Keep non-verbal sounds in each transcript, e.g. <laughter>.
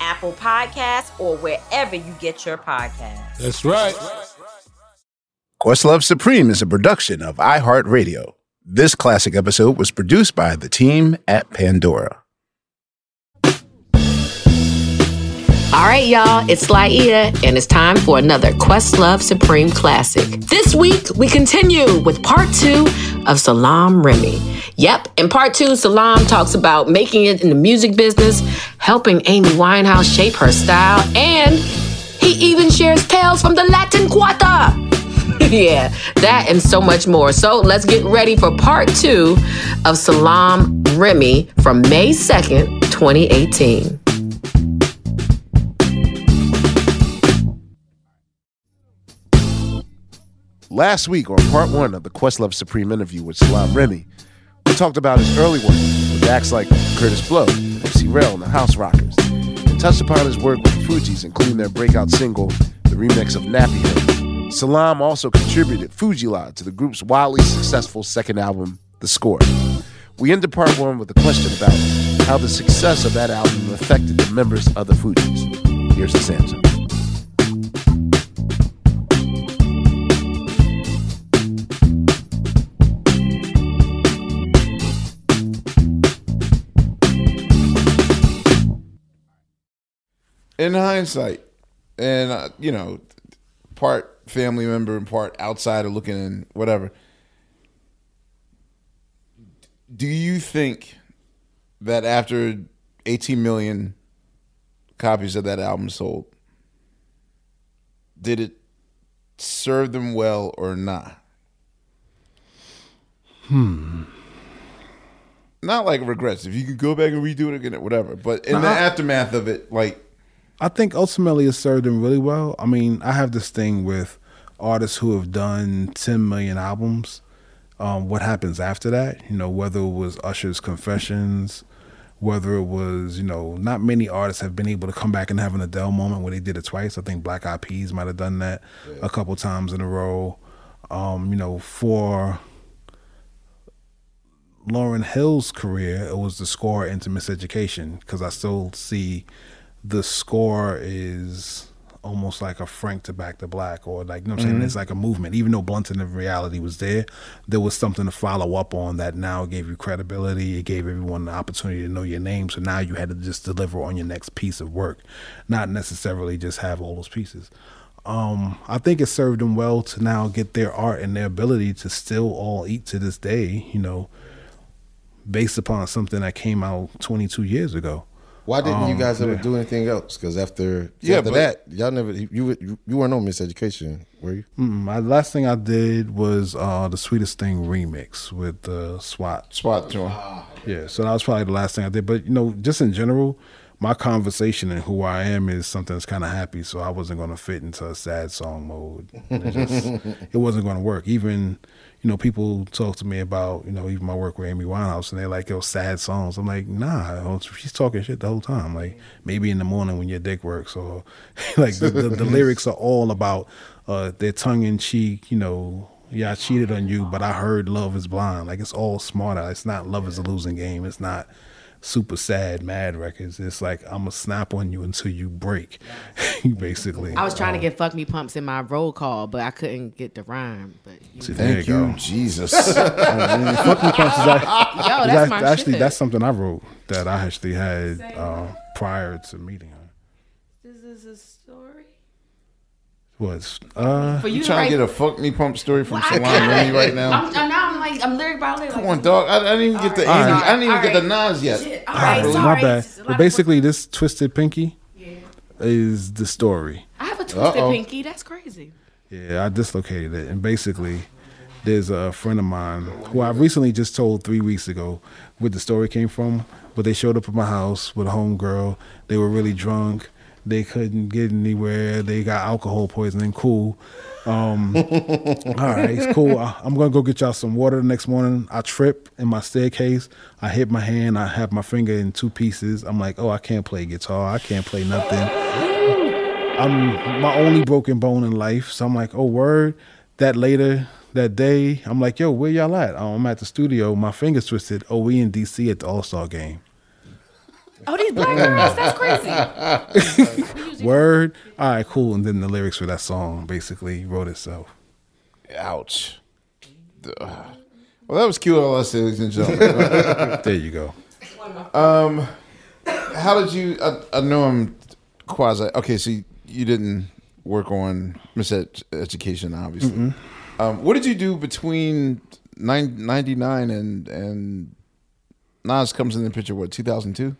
Apple Podcasts, or wherever you get your podcasts. That's right. Questlove Supreme is a production of iHeartRadio. This classic episode was produced by the team at Pandora. All right, y'all, it's Laiya, and it's time for another Questlove Supreme Classic. This week, we continue with part two of Salaam Remi. Yep, in part two, Salaam talks about making it in the music business, helping Amy Winehouse shape her style, and he even shares tales from the Latin Quarter. <laughs> yeah, that and so much more. So let's get ready for part two of Salaam Remi from May 2nd, 2018. Last week, on part one of the Questlove Supreme interview with Salaam Remi, we talked about his early work with acts like Kurtis Blow, MC Rel, and the House Rockers, and touched upon his work with the Fugees, including their breakout single, the remix of Nappy Head. Salaam also contributed Fu-Gee-La to the group's wildly successful second album, The Score. We ended part one with a question about how the success of that album affected the members of the Fugees. Here's the answer. In hindsight, and uh, you know, part family member and part outsider looking in, whatever. Do you think that after 18 million copies of that album sold, did it serve them well or not? Hmm. Not like regrets. If you could go back and redo it again, whatever. But in the aftermath of it, like I think ultimately it served them really well. I mean, I have this thing with artists who have done 10 million albums. Um, what happens after that? You know, whether it was Usher's Confessions, whether it was, you know, not many artists have been able to come back and have an Adele moment where they did it twice. I think Black Eyed Peas might have done that a couple times in a row. Um, you know, for Lauryn Hill's career, it was the score into Miseducation because I still see the score is almost like a Frank to Back to Black or like you know what I'm saying? Mhm. it's like a movement. Even though Blunted on Reality was there there was something to follow up on that now gave you credibility. It gave everyone the opportunity to know your name. So now you had to just deliver on your next piece of work not necessarily just have all those pieces. Um, I think it served them well to now get their art and their ability to still all eat to this day, you know, based upon something that came out 22 years ago. Why didn't you Um, guys ever yeah. do anything else? Because after Yeah, after but- that, y'all never you you, you weren't on Miseducation, were you? Mm, my last thing I did was uh, the Sweetest Thing remix with the SWAT. SWAT joint. Yeah, so that was probably the last thing I did. But you know, just in general, my conversation and who I am is something that's kind of happy. So I wasn't going to fit into a sad song mode. It, just, <laughs> it wasn't going to work. Even you know, people talk to me about you know even my work with Amy Winehouse, and they're like, "Yo, sad songs." I'm like, "Nah, she's talking shit the whole time." Like maybe in the morning when your dick works, or <laughs> like the, the, the lyrics are all about uh, their tongue in cheek, you know, yeah, I cheated on you, but I heard Love is Blind. Like it's all smarter. It's not Love is a losing game. It's not super sad, mad records. It's like I'm gonna snap on you until you break, <laughs> You basically. I was trying to Um, get fuck me pumps in my roll call, but I couldn't get the rhyme. But you see, Thank you you, go. Jesus. <laughs> Fuck me pumps is act- Yo, that's act- <laughs> my actually shit. that's something I wrote that I actually had uh, prior to meeting her. This is a story Was uh for you, You to trying write. to get a fuck me pump story from Well, Salaam Remi right now? I'm, I'm now I'm like I'm lyric by lyric. Come on, dog. I, I didn't even get the All right. Amy. I didn't even All get the right. Nas yet. Shit. All Ah, my bad. It's a lot But basically, this twisted pinky is the story. I have a twisted Uh-oh. pinky. That's crazy. Yeah, I dislocated it, and basically, there's a friend of mine who I recently just told three weeks ago where the story came from. But they showed up at my house with a homegirl. They were really drunk. They couldn't get anywhere. They got alcohol poisoning. Cool. Um, <laughs> all right, it's cool. I, I'm gonna go get y'all some water the next morning. I trip in my staircase. I hit my hand. I have my finger in two pieces. I'm like, oh, I can't play guitar. I can't play nothing. I'm my only broken bone in life. So I'm like, oh word. That later that day, I'm like, yo, where y'all at? Oh, I'm at the studio. My fingers twisted. Oh, we in DC at the All Star game. Oh, these black girls. That's crazy. <laughs> Word. All right, cool. And then the lyrics for that song basically wrote itself. Ouch. Duh. Well, that was QLS, ladies and gentlemen. There you go. Um, How did you? I, I know I'm quasi. Okay, so you, you didn't work on miseducation, obviously. Um, what did you do between nine, 99 and and Nas comes in the picture? What 2002?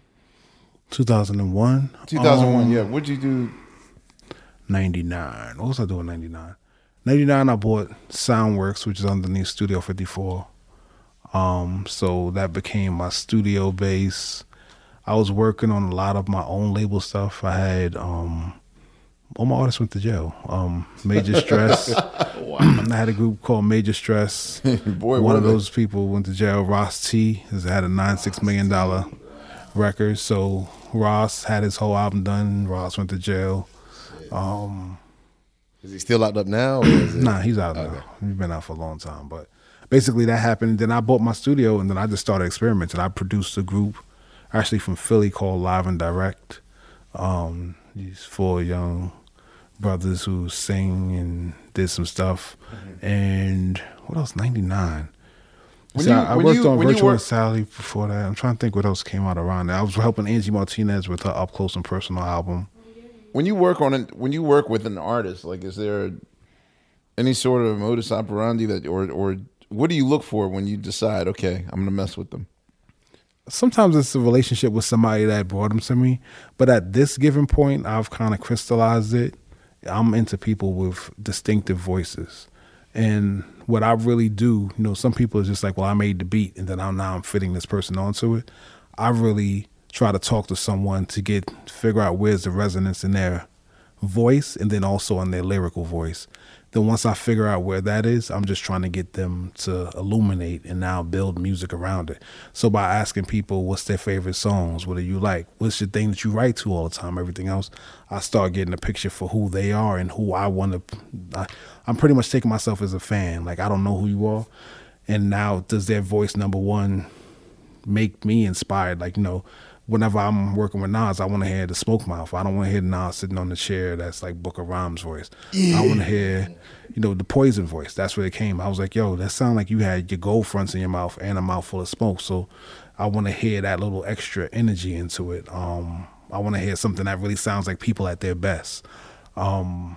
2001. 2001. Um, yeah. What did you do? 99. What was I doing 99? 99 I bought Soundworks, which is underneath Studio 54. Um so that became my studio base. I was working on a lot of my own label stuff. I had um all my artists went to jail. Um Major Stress. <laughs> <clears throat> I had a group called Major Stress. <laughs> Boy, One of they. those people went to jail. Ross T has had a nine six million dollar record. So Ross had his whole album done. Ross went to jail. Is he still locked up now? Or is it? Nah, he's out now. He's been out for a long time. But basically, that happened. Then I bought my studio, and then I just started experimenting. I produced a group, actually from Philly, called Live and Direct. Um, these four young brothers who sing and did some stuff. And what else? Ninety nine. When See, you- I, I worked you- on Virtual work- Sally before that. I'm trying to think what else came out around that. I was helping Angie Martinez with her Up Close and Personal album. When you work on it, when you work with an artist, like, is there any sort of modus operandi that, or or what do you look for when you decide, okay, I'm gonna mess with them? sometimes it's a relationship with somebody that brought them to me. But at this given point, I've kind of crystallized it. I'm into people with distinctive voices. And what I really do, you know, some people are just like, well, I made the beat and then I'm now I'm fitting this person onto it. I really try to talk to someone to get figure out where's the resonance in their voice and then also in their lyrical voice. Then once I figure out where that is, I'm just trying to get them to illuminate and now build music around it. So by asking people what's their favorite songs, what do you like, what's your thing that you write to all the time, everything else, I start getting a picture for who they are and who I want to. I, I'm pretty much taking myself as a fan. Like I don't know who you are, and now does their voice number one make me inspired. Like, you know, whenever I'm working with Nas, I want to hear the smoke mouth. I don't want to hear Nas sitting on the chair that's like Booker Rhymes voice. I want to hear, you know, the poison voice. That's where it came. I was like, yo, that sound like you had your gold fronts in your mouth and a mouthful of smoke. So I want to hear that little extra energy into it. Um, I want to hear something that really sounds like people at their best. Um,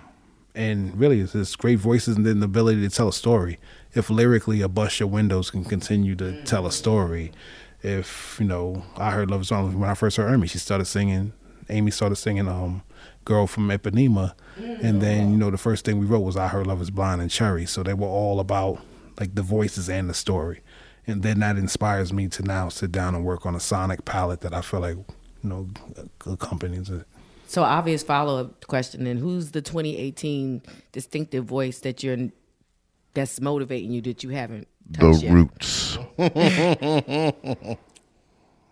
and really, it's just great voices and then the ability to tell a story. If lyrically, a bust your windows can continue to tell a story. If you know, I heard Love Song when I first heard Amy. She started singing. Amy started singing um, "Girl from Ipanema," and then you know the first thing we wrote was "I Heard Love Is Blind" and "Cherry." So they were all about like the voices and the story, and then that inspires me to now sit down and work on a sonic palette that I feel like you know accompanies it. So obvious follow up question then who's the 2018 distinctive voice that you're that's motivating you that you haven't touched yet? Roots. <laughs>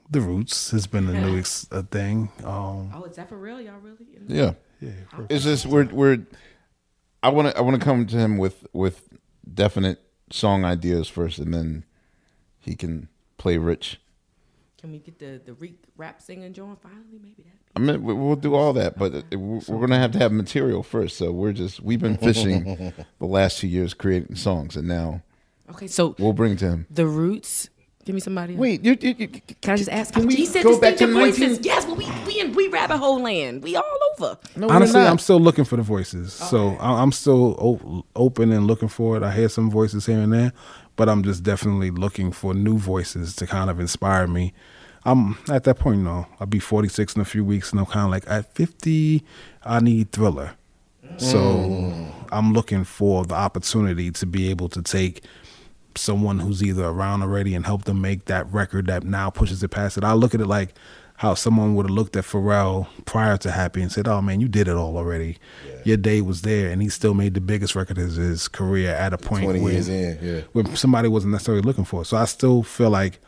The Roots has been a new ex- a thing. Um, Oh, is that for real? Y'all really? Yeah. It's just we're we're I want to I want to come to him with with definite song ideas first, and then he can play Rich. Can we get the the Reek rap singing joint finally? Maybe that. I mean, we- we'll do all that, but it- we're we're gonna have to have material first. So we're just we've been fishing <laughs> the last two years creating songs, and now Okay, so we'll bring it to him. the Roots. Give me somebody. else. Wait, you, you, you, Can I just ask? Can we he said go back to distinctive voices. 19 Yes, well, we we in we rabbit hole land. We all over. No, Honestly. I'm still looking for the voices. So I- I'm still o- open and looking for it. I hear some voices here and there, but I'm just definitely looking for new voices to kind of inspire me. I'm at that point, you know, I'll be 46 in a few weeks, and I'm kind of like, at 50, I need thriller. So mm. I'm looking for the opportunity to be able to take someone who's either around already and help them make that record that now pushes it past it. I look at it like how someone would have looked at Pharrell prior to Happy and said, "Oh man, you did it all already. Your day was there," and he still made the biggest record of his career at a point 20 where, years in, yeah. where somebody wasn't necessarily looking for. it. So I still feel like,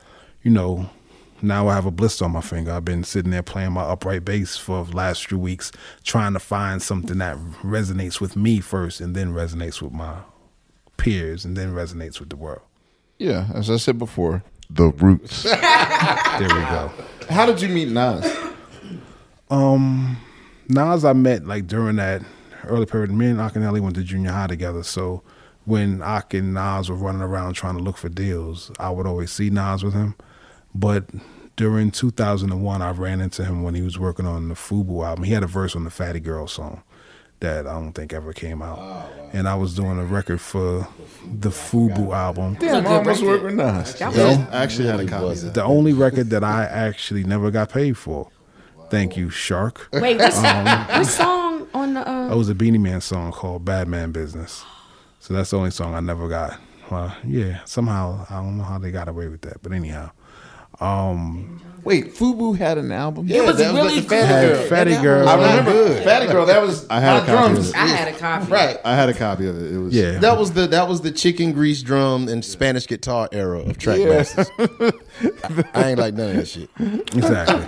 you know. Now I have a blister on my finger. I've been sitting there playing my upright bass for the last few weeks, trying to find something that resonates with me first, and then resonates with my peers, and then resonates with the world. yeah, as I said before, the roots. <laughs> There we go. How did you meet Nas? Um, Nas, I met like during that early period. Me and Ak and Ellie went to junior high together. So when Ak and Nas were running around trying to look for deals, I would always see Nas with him. But during 2001, I ran into him when he was working on the Fubu album. He had a verse on the Fatty Girl song that I don't think ever came out. And I was doing a record for the Fubu album. Damn, I almost worked with Nas. That No. was I actually had a copy of that. The only record that I actually never got paid for. Thank you, Shark. wait. Which, which song on the? Uh, It was a Beenie Man song called Bad Man Business. So that's the only song I never got. Well, yeah, somehow I don't know how they got away with that, but anyhow, Um, Wait, Fubu had an album. Yeah, was that really was the Fatty Had Girl. Fatty That Girl. was I not remember good. Fatty Girl. That was I had a my copy of drums. it. I had a copy. Right. I had a copy of it. It was yeah, That was the that was the chicken grease drum and Spanish guitar era of Trackmasters. I, I ain't like none of that shit. exactly.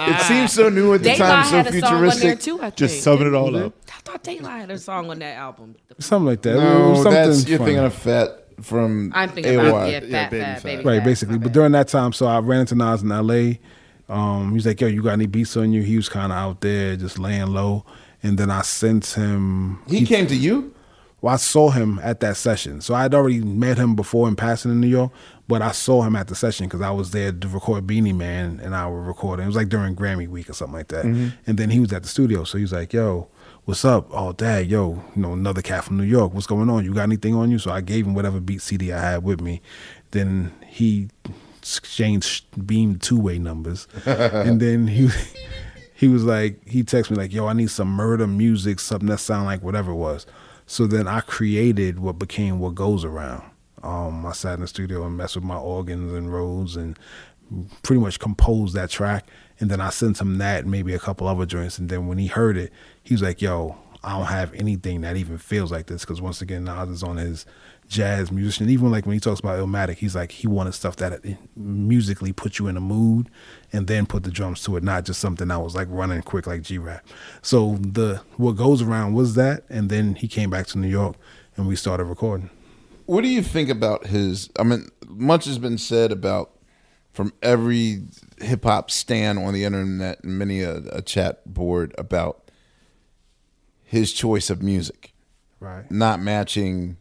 It seems so new at the Daylight time, so had a song on there futuristic. too. I think. just summing it all mm-hmm. up. I thought Daylight had a song on that album. Something like that. it No, was something that's you're funny. thinking of Fat from I'm thinking AOI. about yeah, fat, Yeah, Baby fat, Fat. baby. right, fat. basically. But during that time, so I ran into Nas in L.A. Um, he was like, "Yo, you got any beats on you?" He was kind of out there, just laying low. And then I sent him. He came to you. Well, I saw him at that session. So I'd already met him before in passing in New York, but I saw him at the session because I was there to record Beenie Man and I were recording. It was like during Grammy week or something like that. And then he was at the studio. So he was like, yo, what's up? Oh, dad, yo, you know, another cat from New York. What's going on? You got anything on you? So I gave him whatever beat CD I had with me. Then he exchanged beam two way numbers. <laughs> and then he he was like, he texted me like, yo, I need some murder music, something that sound like whatever it was. So then I created what became what goes around. Um, I sat in the studio and messed with my organs and Rhodes and pretty much composed that track. And then I sent him that and maybe a couple other joints. And then when he heard it, he was like, yo, I don't have anything that even feels like this. Cause once again, Nas is on his jazz musician. Even like when he talks about Illmatic, he's like, he wanted stuff that eh, musically put you in a mood and then put the drums to it, not just something that was like running quick like G rap. So the what goes around was that. And then he came back to New York and we started recording. What do you think about his? I mean, much has been said about from every hip hop stand on the internet and many a, a chat board about his choice of music Right. not matching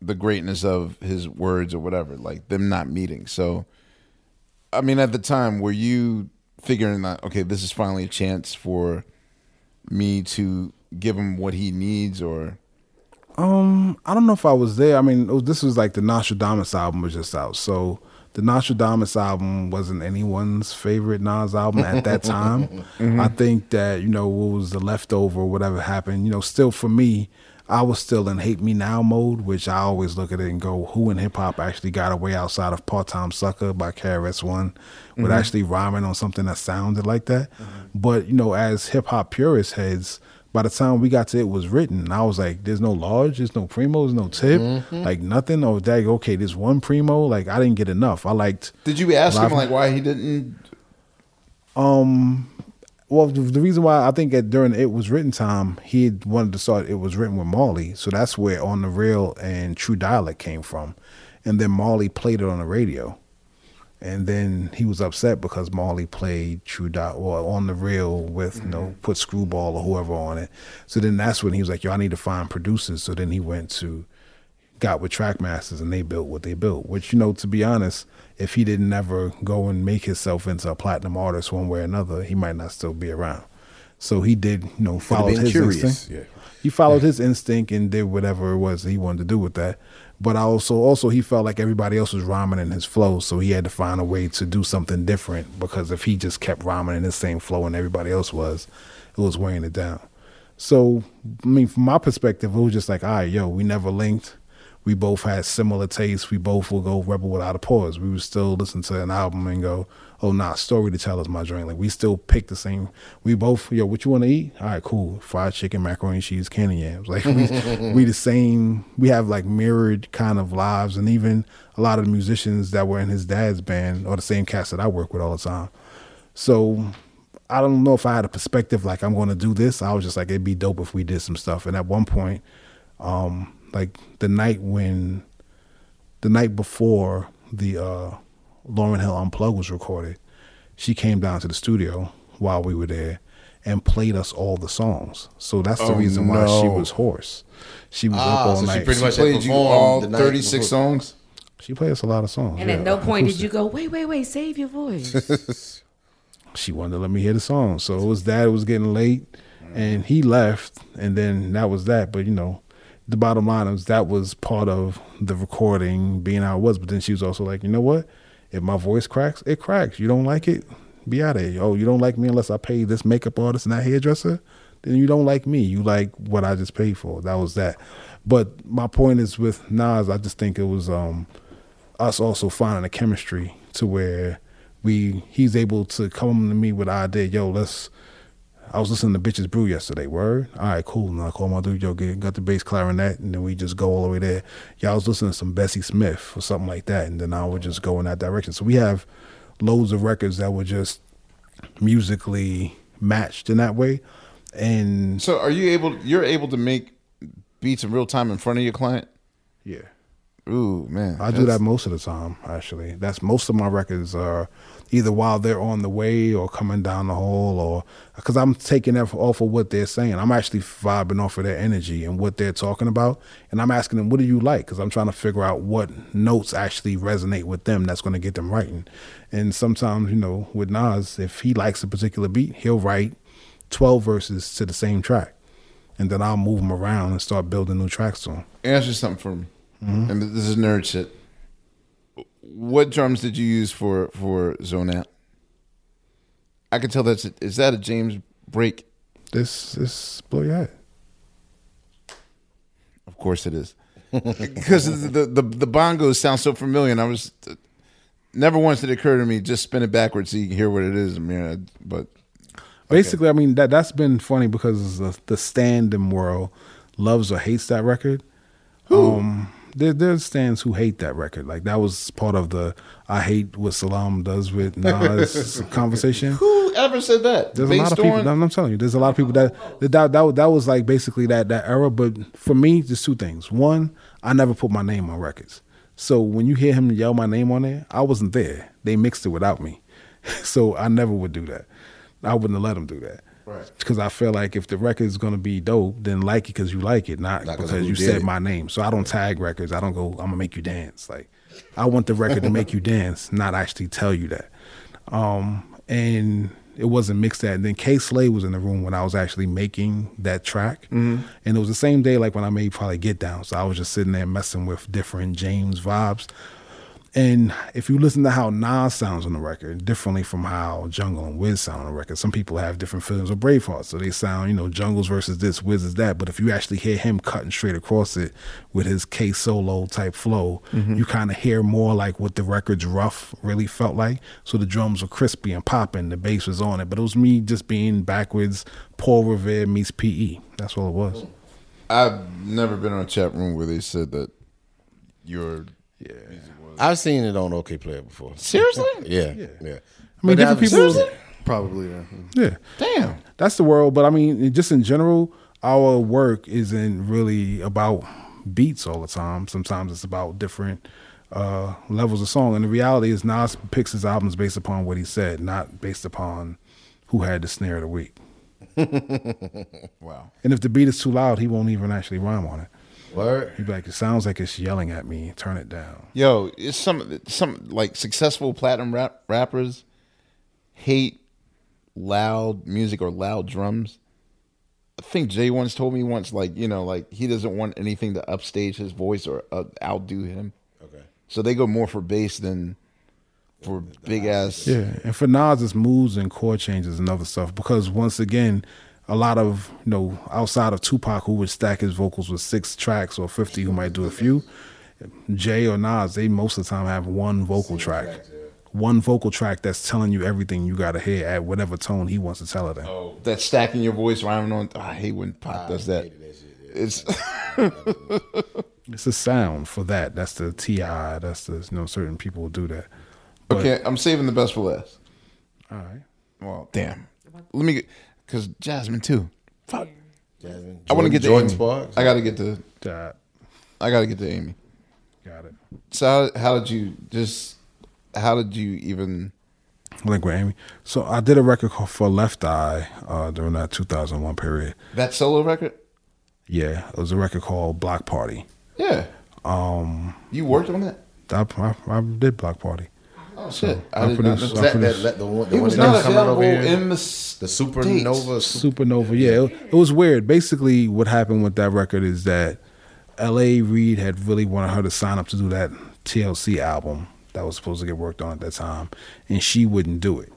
the greatness of his words or whatever, like them not meeting. So, I mean, at the time, were you figuring that okay, this is finally a chance for me to give him what he needs, or Um, I don't know if I was there. I mean, it was, this was like the Nastradamus album was just out, so the Nastradamus album wasn't anyone's favorite Nas album at that <laughs> time. Mm-hmm. I think that you know what was the leftover, or whatever happened. You know, still for me, I was still in hate me now mode, which I always look at it and go, who in hip hop actually got away outside of Part Time Sucker by KRS One, with mm-hmm. actually rhyming on something that sounded like that. Uh-huh. But you know, as hip hop purist heads by the time we got to it was written, I was like, there's no large, there's no primo, there's no tip, like nothing. Or dag, okay, there's one primo. Like I didn't get enough. I liked. did you ask him like why he didn't? Um, well, the, the reason why I think that during it was written time, he wanted to start. It was written with Marley, so that's where on the real and True Dialect came from, and then Marley played it on the radio, and then he was upset because Marley played True Dialect well, on the real with you know mm-hmm. put Screwball or whoever on it. So then that's when he was like, "Yo, I need to find producers." So then he went to got with Trackmasters and they built what they built. Which you know, to be honest, if he didn't ever go and make himself into a platinum artist one way or another, he might not still be around. So he did, you know, follow his curious, instinct. yeah. He followed his instinct and did whatever it was he wanted to do with that. But I also, also he felt like everybody else was rhyming in his flow, so he had to find a way to do something different. Because if he just kept rhyming in the same flow and everybody else was, it was weighing it down. So, I mean, from my perspective, it was just like, all right, yo, we never linked. We both had similar tastes. We both will go rebel without a pause. We would still listen to an album and go, oh, nah, story to tell is my joint. Like, we still pick the same. We both, yo, what you want to eat? All right, cool. Fried chicken, macaroni and cheese, candy yams. <laughs> Like, we, we the same. We have like mirrored kind of lives. And even a lot of the musicians that were in his dad's band or the same cast that I work with all the time. So I don't know if I had a perspective like I'm going to do this. I was just like it'd be dope if we did some stuff. And at one point, um, like the night when, the night before the uh, Lauryn Hill Unplugged was recorded, she came down to the studio while we were there and played us all the songs. So that's the Oh, reason why she was hoarse. She was Ah, up all so she pretty much had Played you all 36 before. songs? she played us a lot of songs. And yeah, at no point did you <laughs> go, wait, wait, wait, save your voice. <laughs> she wanted to let me hear the song. So it was that. It was getting late, and he left, and then that was that. But you know, the bottom line is that was part of the recording being how it was. But then she was also like, you know what? If my voice cracks, it cracks. You don't like it, be out of here. Oh, you don't like me unless I pay this makeup artist and that hairdresser. Then you don't like me. You like what I just paid for. That was that. But my point is with Nas, I just think it was um us also finding a chemistry to where we he's able to come to me with idea, yo, let's I was listening to Bitches Brew yesterday, word. All right, cool. And I call my dude, yo, get, got the bass clarinet, and then we just go all the way there. Yeah, I was listening to some Bessie Smith or something like that, and then I would just go in that direction. So we have loads of records that were just musically matched in that way. And So are you able, you're able to make beats in real time in front of your client? yeah. Ooh, man. I do that most of the time, actually. That's most of my records are either while they're on the way or coming down the hall, or because I'm taking that off of what they're saying. I'm actually vibing off of their energy and what they're talking about, and I'm asking them, "What do you like?" Because I'm trying to figure out what notes actually resonate with them. That's going to get them writing. And sometimes, you know, with Nas, if he likes a particular beat, he'll write 12 verses to the same track, and then I'll move them around and start building new tracks to them. Answer something for me. Mm-hmm. And this is nerd shit. What drums did you use for for Zone Out? I can tell that's a, is that a James break? This this blow your head. Of course it is. <laughs> because the, the the bongos sound so familiar, and I was never once did it occur to me just spin it backwards so you can hear what it is. I mean, but Basically, I mean that that's been funny because the, the stand-in world loves or hates that record. Um, there, there's stands who hate that record. Like that was part of the I hate what Salaam does with Nas <laughs> conversation. who ever said that? There's a lot of people. Dorn? I'm, telling you, there's a lot of people that that that, that, that was like basically that that era. But for me, there's two things. One, I never put my name on records. So when you hear him yell my name on there, I wasn't there. They mixed it without me. <laughs> So I never would do that. I wouldn't have let them do that. Right. Because I feel like if the record is gonna be dope, then like it because you like it, not, Not 'cause because you said it. my name. So I don't tag records. I don't go. I'm gonna make you dance. Like I want the record to make you <laughs> dance, not actually tell you that. Um, and it wasn't mixed that. And then K Slay was in the room when I was actually making that track, and it was the same day like when I made probably Get Down. So I was just sitting there messing with different James vibes. And if you listen to how Nas sounds on the record, differently from how Jungle and Wiz sound on the record, some people have different feelings of Braveheart. So they sound, you know, Jungle's versus this, Wiz is that. But if you actually hear him cutting straight across it with his K solo type flow, mm-hmm. you kind of hear more like what the record's rough really felt like. So the drums were crispy and popping, the bass was on it. But it was me just being backwards, Paul Revere meets PE. That's all it was. I've never been on a chat room where they said that you're. I've seen it on Okayplayer before. <laughs> Seriously? Yeah, yeah. I mean, different people. Seriously? Probably. Yeah. Yeah. Damn. That's the world. But I mean, just in general, our work isn't really about beats all the time. Sometimes it's about different uh, levels of song. And the reality is, Nas picks his albums based upon what he said, not based upon who had the snare of the week. <laughs> Wow. And if the beat is too loud, he won't even actually rhyme on it. Word. He'd be like, it sounds like it's yelling at me. Turn it down. Yo, it's some some like successful platinum rap, rappers hate loud music or loud drums. I think Jay once told me once, like you know, like he doesn't want anything to upstage his voice or uh, outdo him. Okay. So they go more for bass than for big ass. Yeah, and for Nas, it's moves and chord changes and other stuff. Because once again, a lot of you know outside of Tupac, who would stack his vocals with six tracks or fifty, who might do a few. Jay or Nas, they most of the time have one vocal track, one vocal track that's telling you everything you got to hear at whatever tone he wants to tell it in. That stacking your voice rhyming on. I hate when Pac does that. It's <laughs> It's a sound for that. That's the Ti. That's the you know certain people will do that. But, okay. I'm saving the best for last. All right. Well, damn. Let me get because Jazmine too. Fuck. Jazmine. I want to get to Jordan Amy. Sparks. I got to get to. That, I got to get to Amy. got it. So how, how did you just? How did you even? Link with Amy. So I did a record called for Left Eye uh, during that 2001 period. That solo record? Yeah, it was a record called Block Party. Yeah. Um, You worked on that? I, I, I did Block Party. Oh shit! I I, did not produced- know. Was that, that, that the one, the It one was that not was coming available over here? in the the supernova. Super, Supernova. Yeah, it, it was weird. Basically, what happened with that record is that L.A. Reid had really wanted her to sign up to do that TLC album that was supposed to get worked on at that time, and she wouldn't do it.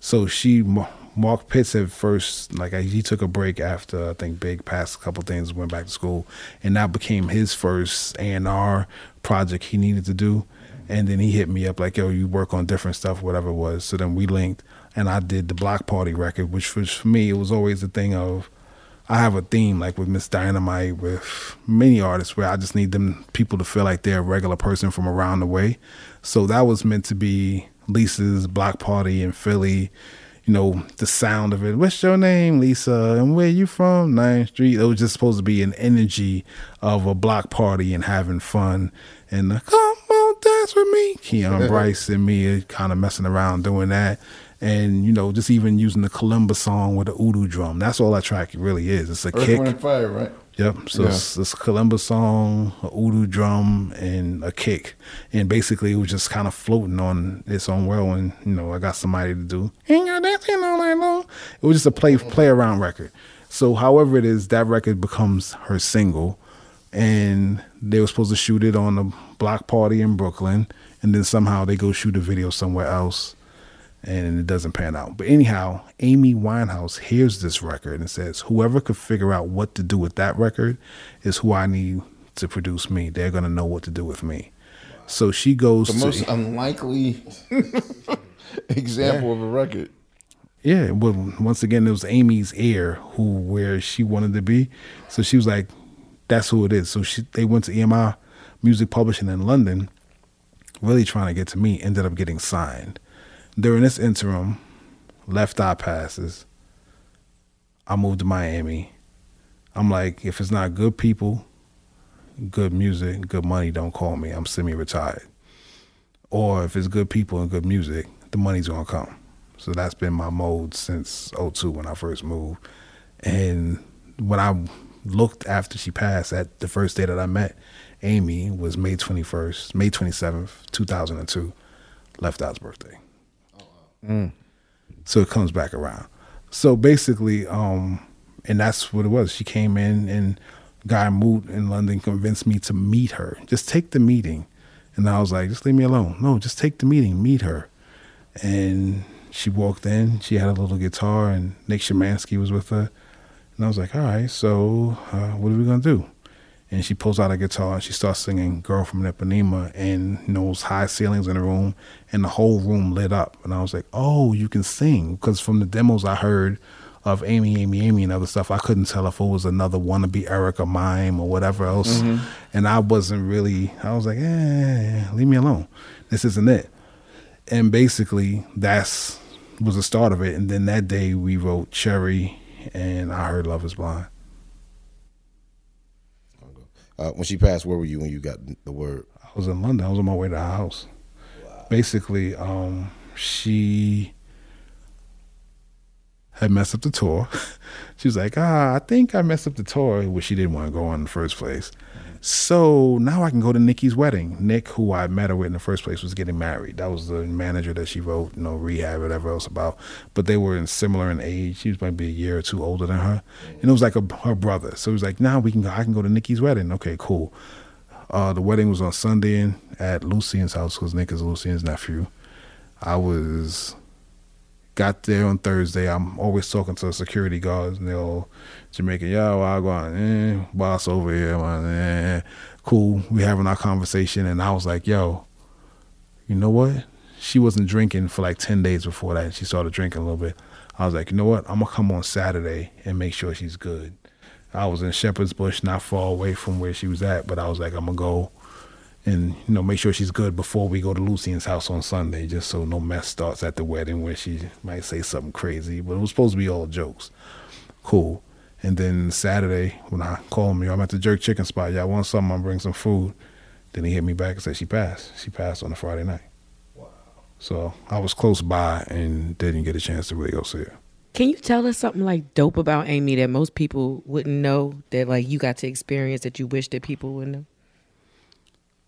So she, Ma- Mark Pitts at first, like he took a break after I think Big passed a couple things, went back to school, and that became his first A and R project he needed to do. And then he hit me up like, "Yo, you work on different stuff, whatever it was." So then we linked, and I did the Block Party record, which was for me, it was always a thing of. I have a theme like with Miss Dynamite, with many artists, where I just need them people to feel like they're a regular person from around the way. So that was meant to be Lisa's block party in Philly. You know, the sound of it. What's your name, Lisa? And where you from? 9th Street. It was just supposed to be an energy of a block party and having fun. And uh, come dance with me. Keon Bryce and me kind of messing around doing that. And, you know, just even using the kalimba song with the udu drum. That's all that track really is. It's a Earth, kick. Wind, Fire, right? Yep. So Yeah. it's this kalimba song, a udu drum, and a kick, and basically it was just kind of floating on its own world. And you know, I got somebody to do. Ain't got dancing all night long. It was just a play play around record. So, however it is, that record becomes her single, and they were supposed to shoot it on a block party in Brooklyn, and then somehow they go shoot a video somewhere else and it doesn't pan out. But anyhow, Amy Winehouse hears this record and says, "Whoever could figure out what to do with that record is who I need to produce me. They're gonna know what to do with me." So she goes The to most unlikely <laughs> example of a record. yeah. Well, once again, it was Amy's ear who where she wanted to be. So she was like, "That's who it is." So she they went to EMI Music Publishing in London, really trying to get to me. Ended up getting signed. During this interim, left eye passes. I moved to Miami. I'm like, if it's not good people, good music, good money, don't call me. I'm semi-retired. Or if it's good people and good music, the money's gonna come. So that's been my mode since 02 when I first moved. And when I looked after she passed, at the first day that I met Amy was May 21st, May 27th, 2002, Left Eye's birthday. So it comes back around. So basically, um, and that's what it was. She came in and Guy Moot in London convinced me to meet her. Just take the meeting. And I was like, just leave me alone. No, just take the meeting, meet her. And she walked in. She had a little guitar, and Nick Shymansky was with her. And I was like, all right, so uh, what are we going to do? And she pulls out a guitar and she starts singing Girl from Ipanema and you know, those high ceilings in the room and the whole room lit up. And I was like, oh, you can sing. Because from the demos I heard of Amy, Amy, Amy and other stuff, I couldn't tell if it was another wannabe Eric or Mime or whatever else. And I wasn't really, I was like, eh, leave me alone. This isn't it. And basically, that's was the start of it. And then that day we wrote Cherry and I heard Love is Blind. Uh, when she passed, where were you when you got the word? I was in London. I was on my way to her house. Basically, um, she had messed up the tour. <laughs> she was like, ah, I think I messed up the tour, which she didn't want to go on in the first place. So now I can go to Nikki's wedding. Nick, who I met her with in the first place, was getting married. That was the manager that she wrote, you know, rehab, whatever else about. But they were in similar in age. She was maybe a year or two older than her, and it was like a, her brother. So it was like, now we can go. I can go to Nikki's wedding. Okay, cool. Uh, the wedding was on Sunday at Lucian's house because Nick is Lucian's nephew. I was got there on Thursday. I'm always talking to the security guards, and they're all Jamaican. Yo, I go on, eh, boss over here, man. Eh. Cool. We having our conversation, and I was like, yo, you know what? She wasn't drinking for like ten days before that. She started drinking a little bit. I was like, you know what? I'm gonna come on Saturday and make sure she's good. I was in Shepherd's Bush, not far away from where she was at, but I was like, I'm gonna go and you know make sure she's good before we go to Lucian's house on Sunday, just so no mess starts at the wedding where she might say something crazy. But it was supposed to be all jokes. Cool. And then Saturday when I called me, I'm at the jerk chicken spot. Y'all want something? I'm bring some food. Then he hit me back and said she passed. She passed on a Friday night. Wow. So I was close by and didn't get a chance to really go see her. Can you tell us something like dope about Amy that most people wouldn't know that like you got to experience that you wish that people would know?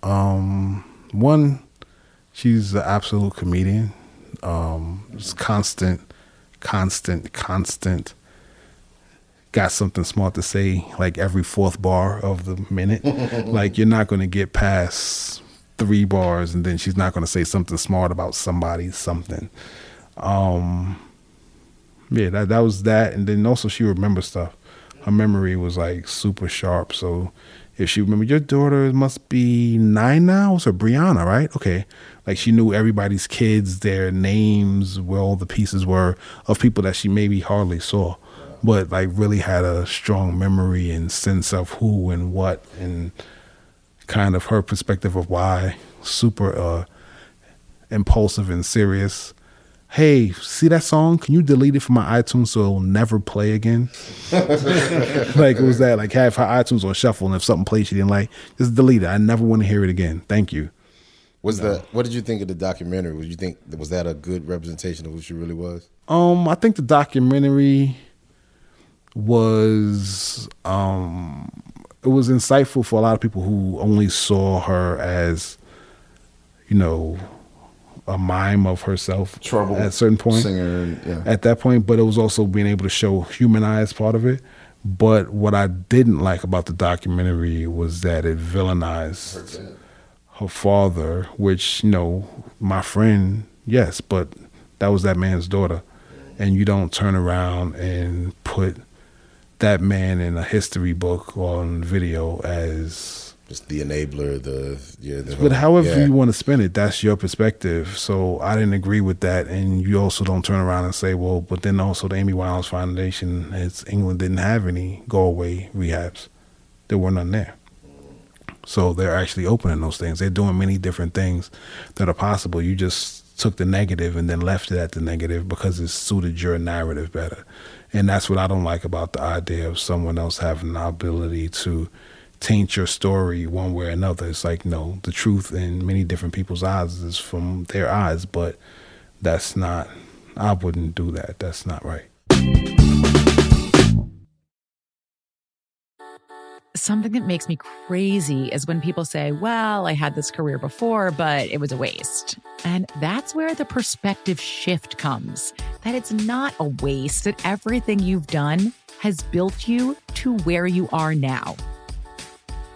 Um, one, she's an absolute comedian. Um, it's constant, constant, constant. Got something smart to say like every fourth bar of the minute. <laughs> like you're not going to get past three bars and then she's not going to say something smart about somebody something. Um, yeah, that that was that, and then also she remembers stuff. Her memory was like super sharp, so if she remember your daughter must be nine now, so Brianna, right? Okay. Like she knew everybody's kids, their names, where all the pieces were of people that she maybe hardly saw, but like really had a strong memory and sense of who and what and kind of her perspective of why. Super uh, impulsive and serious hey, see that song? Can you delete it from my iTunes so it'll never play again? <laughs> like it was that, like have her iTunes on shuffle, and if something plays she didn't like, just delete it. I never want to hear it again. Thank you. Was no. the what did you think of the documentary? Was you think was that a good representation of who she really was? Um, I think the documentary was um it was insightful for a lot of people who only saw her as you know a mime of herself trouble at a certain point. singer yeah. at that point but it was also being able to show humanized part of it. But what i didn't like about the documentary was that it villainized her, her father which you know my friend yes but that was that man's daughter. And you don't turn around and put that man in a history book or on video as just the enabler, the yeah. The but however yeah. you want to spin it, that's your perspective. So I didn't agree with that, and you also don't turn around and say, well, but then also the Amy Winehouse Foundation, as England didn't have any go away rehabs, there were none there. So they're actually opening those things. They're doing many different things that are possible. You just took the negative and then left it at the negative because it suited your narrative better. And that's what I don't like about the idea of someone else having the ability to taint your story one way or another. It's like, no, the truth in many different people's eyes is from their eyes, but that's not, I wouldn't do that. That's not right. Something that makes me crazy is when people say, Well, I had this career before, but it was a waste. And that's where the perspective shift comes that it's not a waste, that everything you've done has built you to where you are now.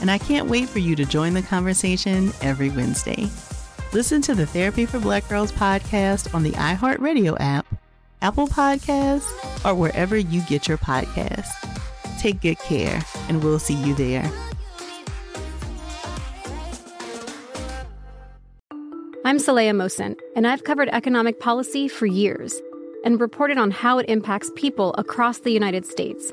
and I can't wait for you to join the conversation every Wednesday. Listen to the Therapy for Black Girls podcast on the iHeartRadio app, Apple Podcasts, or wherever you get your podcasts. Take good care, and we'll see you there. I'm Saleha Mohsin, and I've covered economic policy for years and reported on how it impacts people across the United States.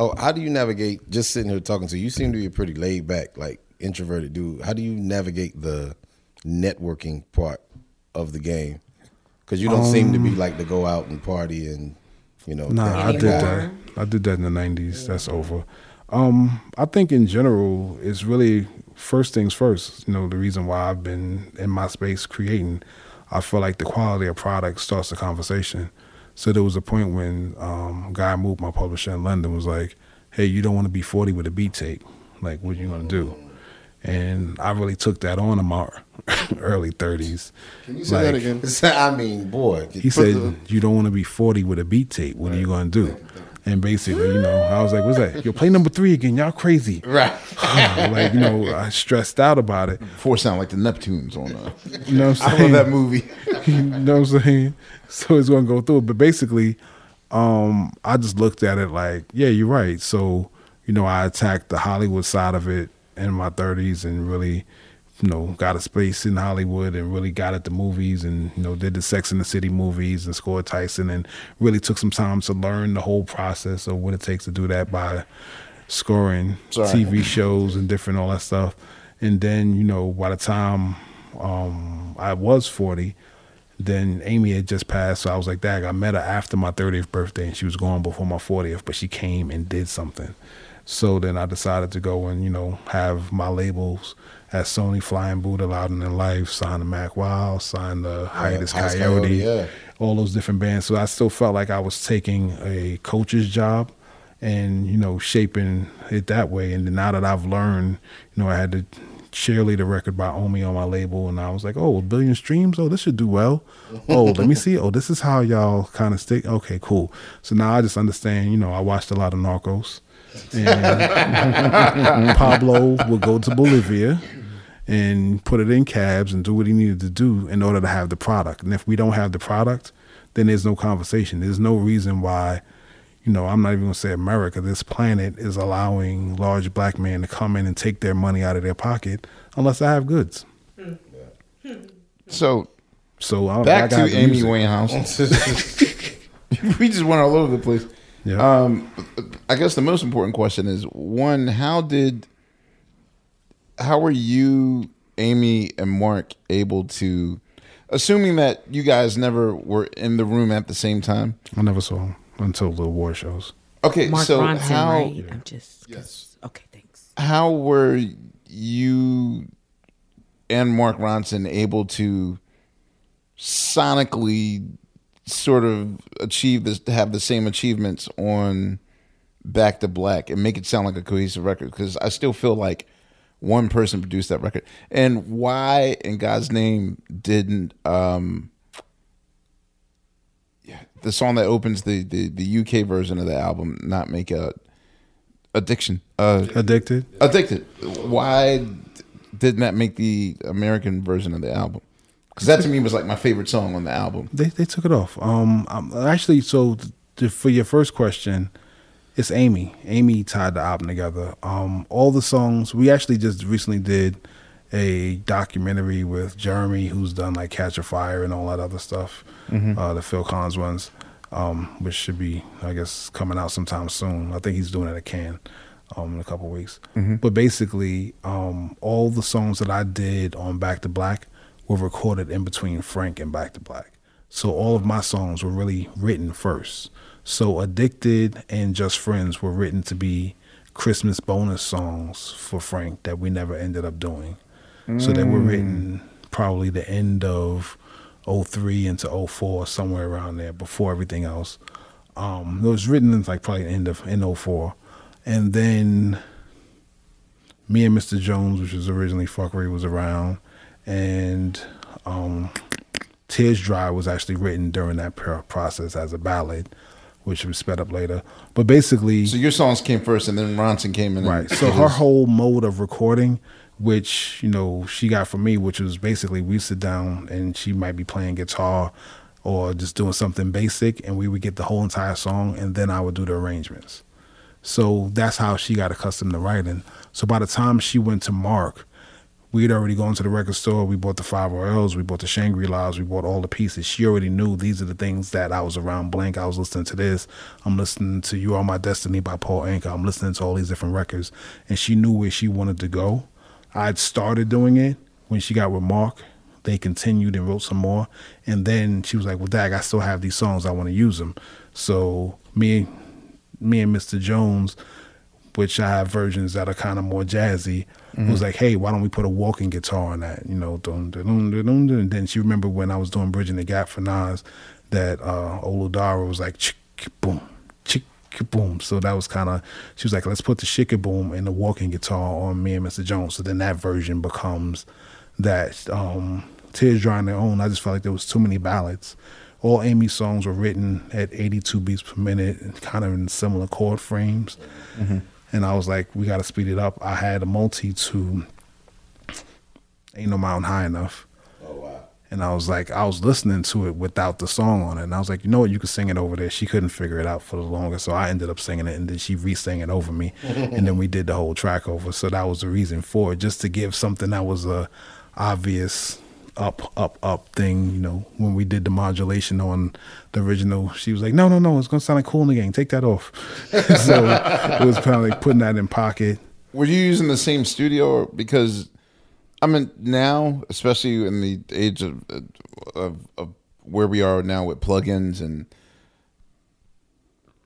Oh, how do you navigate just sitting here talking to you? You seem to be a pretty laid back, like introverted dude. How do you navigate the networking part of the game? Because you don't seem to be Um, like to go out and party and you know. Nah, I did guy. that. I did that in the '90s. That's over. Um, I think in general, it's really first things first. You know, the reason why I've been in my space creating, I feel like the quality of product starts the conversation. So there was a point when um, a Guy Moot my publisher in London was like, "Hey, you don't want to be 40 with a beat tape. Like, what are you gonna do?" And I really took that on in my <laughs> early 30s. Can you say that again? <laughs> I mean, boy. He said, "You don't want to be 40 with a beat tape. What are you going to do?" And basically, you know, I was like, "What's that? Yo, play number three again. Y'all crazy." <laughs> Right. <laughs> like, you know, I stressed out about it. Four sound like the Neptunes on. Uh, <laughs> You know what I'm I saying? love that movie. you know what I'm saying? So it's going to go through it. But basically, um, I just looked at it like, yeah, you're right. So, you know, I attacked the Hollywood side of it in my 30s and really, you know, got a space in Hollywood and really got at the movies and, you know, did the Sex and the City movies and scored Tyson and really took some time to learn the whole process of what it takes to do that by scoring Sorry. TV shows and different all that stuff. And then, you know, by the time um, I was 40, then Amy had just passed. So I was like, Dag, I met her after my 30th birthday and she was gone before my 40th, but she came and did something. So then I decided to go and, you know, have my labels at Sony Flying Buddha, Louder Than Life, sign the Mac Wild, sign the Hiatus Hiatus Kaiyote, Kaiyote, yeah. all those different bands. So I still felt like I was taking a coach's job and, you know, shaping it that way. And now that I've learned, you know, I had to cheerlead a record by Omi on my label and I was like, oh, a billion streams? Oh, this should do well. <laughs> Oh, let me see. Oh, this is how y'all kind of stick. Okay, cool. So now I just understand, you know, I watched a lot of Narcos. And <laughs> Pablo would go to Bolivia and put it in cabs and do what he needed to do in order to have the product. And if we don't have the product, then there's no conversation. There's no reason why, you know, I'm not even gonna say America, this planet is allowing large black men to come in and take their money out of their pocket unless I have goods. So, so I, back I to got the Amy. Winehouse. <laughs> <laughs> we just went all over the place. Yeah. Um, I guess the most important question is one: How did, how were you, Amy, and Mark able to, assuming that you guys never were in the room at the same time? I never saw him until the award shows. Okay, Mark so Ronson, how? right? I'm just yes. Okay, thanks. How were you and Mark Ronson able to sonically sort of achieve this, have the same achievements on Back to Black and make it sound like a cohesive record? Because I still feel like one person produced that record. And why, in God's name, didn't um, yeah, the song that opens the, the the UK version of the album not make a addiction? Uh, Addicted. Addicted. Why didn't that make the American version of the album? Because that to me was like my favorite song on the album. They they took it off. Um, um actually, so th- for your first question, it's Amy. Amy tied the album together. Um, all the songs we actually just recently did a documentary with Jeremy, who's done like Catch a Fire and all that other stuff. Mhm. Uh, the Phil Collins ones, um, which should be I guess coming out sometime soon. I think he's doing it at Cannes um, in a couple weeks. Mhm. But basically, um, all the songs that I did on Back to Black were recorded in between Frank and Back to Black. So all of my songs were really written first. So Addicted and Just Friends were written to be Christmas bonus songs for Frank that we never ended up doing. So they were Mm. written probably the end of 03 into 04, somewhere around there, before everything else. Um, it was written in like probably the end of in 04. And then me and Mr. Jones, which was originally Fuckery, was around, and um, Tears Dry was actually written during that process as a ballad, which was sped up later. But basically, So your songs came first, and then Ronson came in. right. So her whole mode of recording, which you know she got from me, which was basically we sit down and she might be playing guitar or just doing something basic, and we would get the whole entire song, and then I would do the arrangements. So that's how she got accustomed to writing. So by the time she went to Mark, we had already gone to the record store. We bought the Five RLs, we bought the Shangri La's, we bought all the pieces. She already knew these are the things that I was around blank. I was listening to this. I'm listening to You Are My Destiny by Paul Anka. I'm listening to all these different records. And she knew where she wanted to go. I'd started doing it when she got with Mark. They continued and wrote some more. And then she was like, Well, Dag, I still have these songs. I want to use them. So me me and Mr. Jones, which I have versions that are kind of more jazzy, Mhm. was like, hey, why don't we put a walking guitar on that? You know, dun, dun, dun, dun, dun, dun. and then she remembered when I was doing Bridging the Gap for Nas that uh, Olu Dara was like, chick, boom, chick, boom. So that was kind of, she was like, let's put the shika boom and the walking guitar on me and Mr. Jones. So then that version becomes that um, Tears Drying on their own. I just felt like there was too many ballads. All Amy's songs were written at 82 beats per minute, kind of in similar chord frames. Mhm. And I was like, we got to speed it up. I had a multi to Ain't No Mountain High Enough. Oh, wow. And I was like, I was listening to it without the song on it. And I was like, you know what? You could sing it over there. She couldn't figure it out for the longest. So I ended up singing it and then she re sang it over me. <laughs> and then we did the whole track over. So that was the reason for it, just to give something that was a obvious up, up, up thing. You know, when we did the modulation on the original, she was like, no, no, no, it's to sound like Kool and the Gang. Take that off. <laughs> so it was kind of like putting that in pocket. Were you using the same studio? Because I mean, now, especially in the age of, of of where we are now with plugins and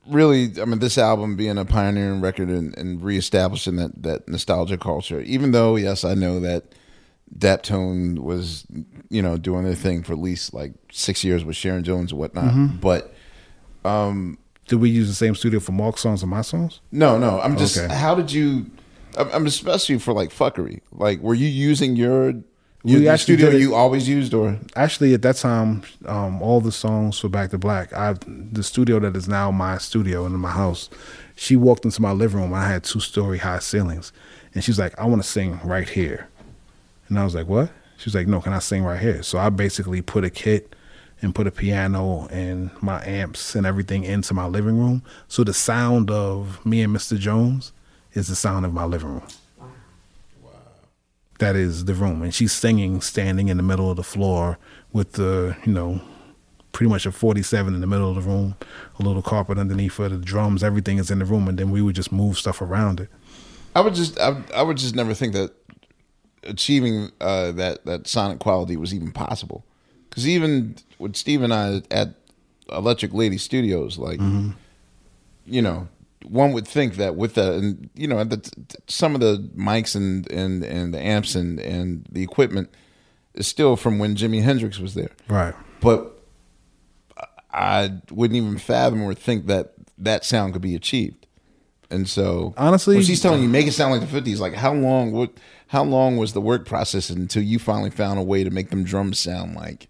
really, I mean, this album being a pioneering record and, and reestablishing that that nostalgia culture. Even though, yes, I know that Daptone was, you know, doing their thing for at least like six years with Sharon Jones and whatnot, Mhm. but. um Did we use the same studio for Mark's songs and my songs? No, no. I'm just. Okay. How did you? I'm I'm especially for like fuckery. Like, were you using your you, actually studio you always used, or Actually, at that time, um, all the songs for Back to Black, I the studio that is now my studio and in my house. She walked into my living room. and I had two story high ceilings, and she's like, "I want to sing right here," and I was like, "What?" She's like, "No, can I sing right here?" So I basically put a kit and put a piano and my amps and everything into my living room. So the sound of me and Mr. Jones is the sound of my living room. Wow. wow. That is the room. And she's singing standing in the middle of the floor with the, you know, pretty much a 47 in the middle of the room, a little carpet underneath her, the drums, everything is in the room. And then we would just move stuff around it. I would just I, I would just never think that achieving uh, that that sonic quality was even possible. Because even with Steve and I at Electric Lady Studios, like Mhm. you know, one would think that with the and you know the, some of the mics and and and the amps and and the equipment is still from when Jimi Hendrix was there. Right. But I wouldn't even fathom or think that that sound could be achieved. And so Honestly- when she's telling you make it sound like the fifties, like how long what how long was the work process until you finally found a way to make them drums sound like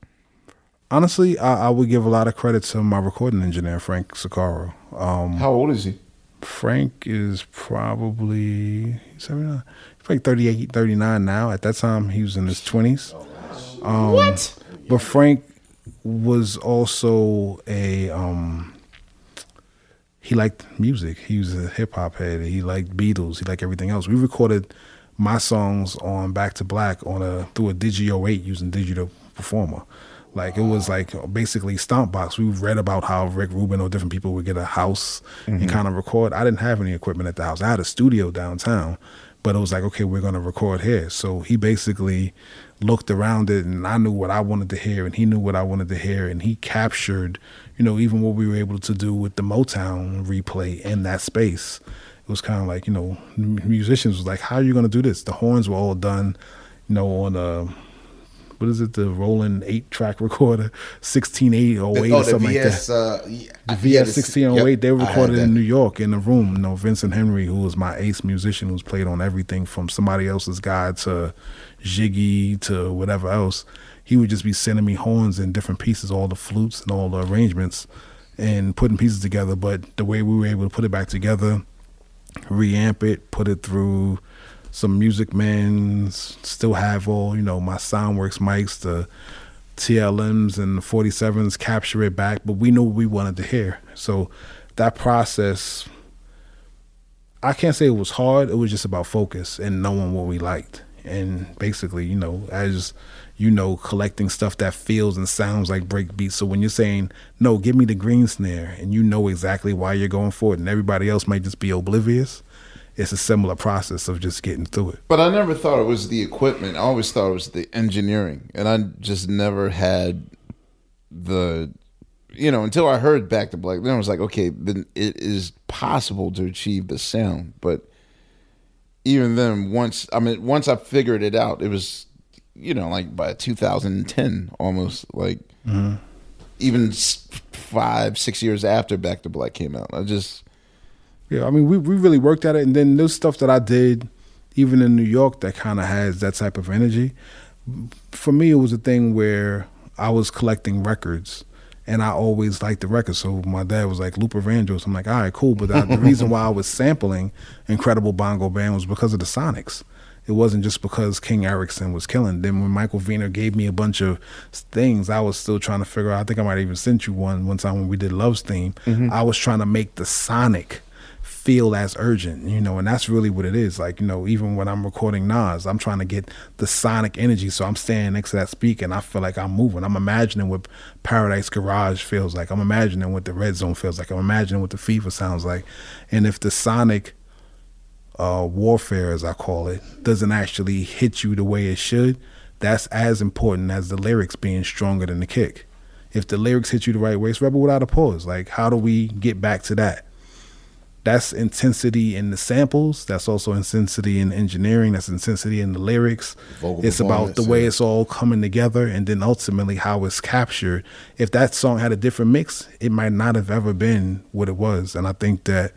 Honestly, I, I would give a lot of credit to my recording engineer, Frank Socorro. Um, How old is he? Frank is probably 79. He's like 38, 39 now. At that time, he was in his 20s. Um, What? But Frank was also a. Um, he liked music. He was a hip hop head. He liked Beatles. He liked everything else. We recorded my songs on Back to Black on a through a Digio 8 using Digital Performer. Like it was like basically stomp box. We read about how Rick Rubin or different people would get a house Mhm. and kind of record. I didn't have any equipment at the house. I had a studio downtown, but it was like, okay, we're gonna record here. So he basically looked around it and I knew what I wanted to hear and he knew what I wanted to hear and he captured, you know, even what we were able to do with the Motown replay in that space. It was kind of like, you know, musicians was like, how are you going to do this? The horns were all done, you know, on a, what is it, the Roland eight track recorder, <laughs> 16808 or oh, the something VS, like that. uh, yeah, the VS sixteen oh eight they recorded in New York in the room. You know, Vincent Henry, who was my ace musician, who's played on everything from somebody else's guy to Jiggy to whatever else. He would just be sending me horns and different pieces, all the flutes and all the arrangements, and putting pieces together. But the way we were able to put it back together, reamp it, put it through some Music Man's, still have all, you know, my Soundworks mics, the TLMs and the 47s, capture it back, but we knew what we wanted to hear. So that process, I can't say it was hard. It was just about focus and knowing what we liked. And basically, you know, as you know, collecting stuff that feels and sounds like break beats. So when you're saying, no, give me the green snare, and you know exactly why you're going for it, and everybody else might just be oblivious, it's a similar process of just getting through it. But I never thought it was the equipment. I always thought it was the engineering, and I just never had the, you know, until I heard Back to Black. Then I was like, okay, then it is possible to achieve the sound. But even then, once I mean, once I figured it out, it was, you know, like by 2010, almost like Mhm. even five, six years after Back to Black came out. I just Yeah, I mean, we, we really worked at it. And then there's stuff that I did, even in New York, that kind of has that type of energy. For me, it was a thing where I was collecting records and I always liked the record. So my dad was like, Luther Vandross. I'm like, all right, cool. But the, the reason why I was sampling Incredible Bongo Band was because of the Sonics. It wasn't just because King Errisson was killing. Then when Michael Viner gave me a bunch of things, I was still trying to figure out. I think I might have even sent you one one time when we did Love's theme. Mhm. I was trying to make the Sonic feel as urgent, you know, and that's really what it is. Like, you know, even when I'm recording Nas, I'm trying to get the sonic energy. So I'm standing next to that speaker and I feel like I'm moving. I'm imagining what Paradise Garage feels like. I'm imagining what the Red Zone feels like. I'm imagining what the FIFA sounds like. And if the sonic uh, warfare, as I call it, doesn't actually hit you the way it should, that's as important as the lyrics being stronger than the kick. If the lyrics hit you the right way, it's Rebel Without a Pause. Like, how do we get back to that? That's intensity in the samples. That's also intensity in engineering. That's intensity in the lyrics. Vocal it's about the way it's all coming together and then ultimately how it's captured. If that song had a different mix, it might not have ever been what it was. And I think that,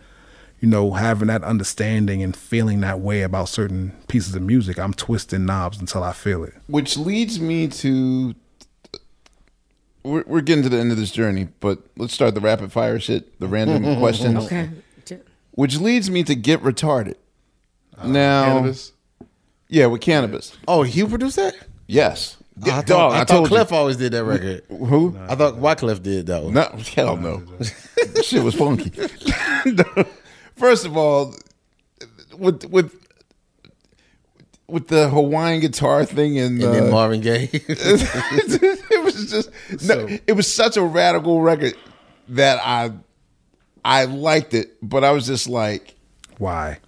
you know, having that understanding and feeling that way about certain pieces of music, I'm twisting knobs until I feel it. which leads me to we're, we're getting to the end of this journey but let's start the rapid fire shit the random <laughs> questions Okay. Which leads me to get retarded now Canibus? yeah with Canibus Oh, Hugh produced that? yes I thought, Dog, I I thought told you. Cliff always did that record. Who? I thought Wyclef did that one. no hell no <laughs> shit was funky <laughs> first of all with with with the Hawaiian guitar thing and, And then uh, Marvin Gaye. <laughs> it was just no, it was such a radical record that I I liked it, but I was just like, Why?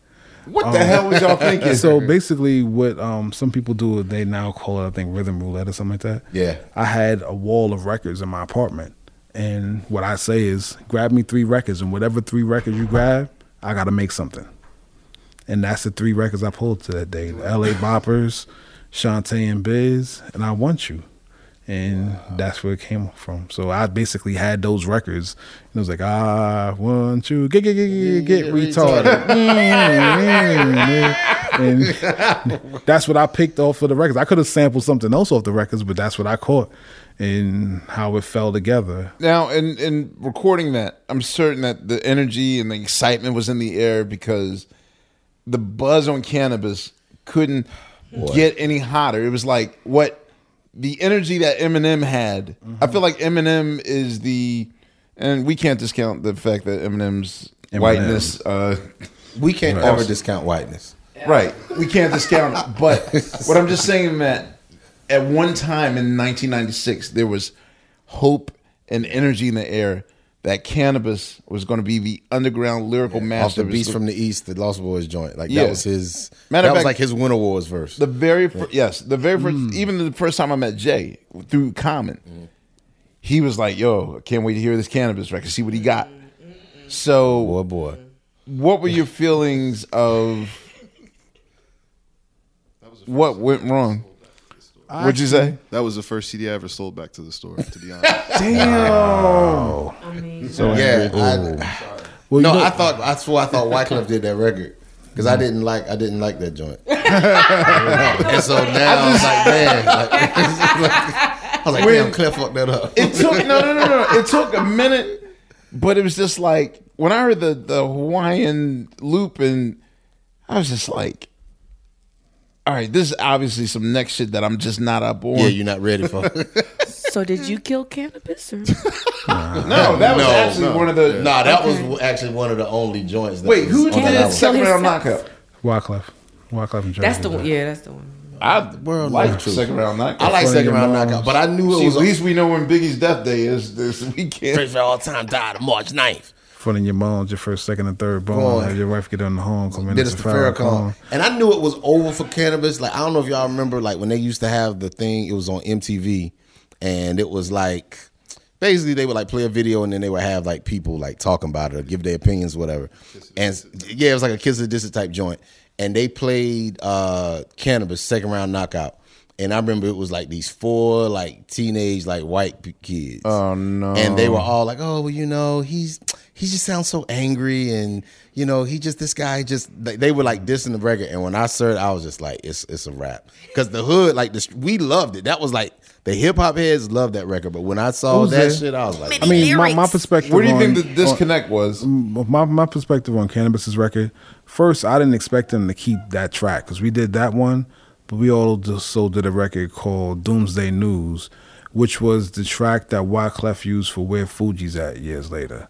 what the hell was y'all thinking? <laughs> So basically, what um, some people do, they now call it, I think, rhythm roulette or something like that. Yeah. I had a wall of records in my apartment, and what I say is, grab me three records, and whatever three records you grab, I got to make something. And that's the three records I pulled to that day: the L.A. Boppers, Shantae and Biz, and I Want You. And that's where it came from. So I basically had those records, and it was like, I want you, get get get get, get retarded, <laughs> and that's what I picked off of the records. I could have sampled something else off the records, but that's what I caught, and how it fell together. Now, in in recording that, I'm certain that the energy and the excitement was in the air because the buzz on Canibus couldn't Boy. get any hotter. It was like what the energy that Eminem had. I feel like Eminem is the, and we can't discount the fact that Eminem's Eminem. whiteness. Uh, We can't also- ever discount whiteness. Right. We can't discount it. But <laughs> what I'm just saying, Matt, at one time in 1996, there was hope and energy in the air that Canibus was going to be the underground lyrical Off master. the Beast from the East, the Lost Boyz joint. Like Yeah. that was his. Matter that of was like his Winter Wars verse. The very first, yes, the very first, even the first time I met Jay through Common, he was like, "Yo, I can't wait to hear this Canibus record, see what he got." So, boy, boy, what were your feelings of what went wrong? What'd you say? That was the first CD I ever sold back to the store. To be honest. <laughs> Damn. So yeah, angry. I, <sighs> Well, you no, know- I thought I swore I thought Wyclef did that record because I didn't like I didn't like that joint. <laughs> and so now I was like, man, like, <laughs> I was like, When- damn, Cliff fucked that up. It took no, no, no, no. It took a minute, but it was just like when I heard the the Hawaiian loop, and I was just like, "All right, this is obviously some next shit that I'm just not up on." Yeah, you're not ready for. <laughs> So did you kill Canibus? Or? <laughs> no, that was actually one of the. Nah, that Okay. was actually one of the only joints. That Wait, was who on that did album. second round knockout? Wyclef, Wyclef and Jersey. That's the one. Yeah, that's the one. I World like truth. second round knockout. I like second round knockout, but I knew it See, was at least we know when Biggie's death day is this weekend. Prince for all time died on March 9th. Front of your bones, your first, second, and third bone. Boy. Had your wife get on the home. Come in. Dennis it's the a Farrakhan. And I knew it was over for Canibus. Like I don't know if y'all remember, like when they used to have the thing. It was on MTV, and it was like basically they would like play a video, and then they would have like people like talking about it, or give their opinions, whatever. And yeah, it was like a kiss of the distance type joint. And they played uh Canibus second round knockout. And I remember it was like these four like teenage like white p- kids. Oh no! And they were all like, "Oh, well, you know, he's he just sounds so angry, and you know, he just this guy just." They, they were like dissing the record, and when I heard, it, I was just like, "It's it's a rap," because the hood, like this, we loved it. That was like the hip hop heads loved that record, but when I saw Who's that there? shit, I was like, I mean, my, my perspective. Where do you on- think the disconnect was? my my perspective on Canibus's record. First, I didn't expect them to keep that track because we did that one, but we also did a record called Doomsday News, which was the track that Wyclef used for Where Fuji's At years later.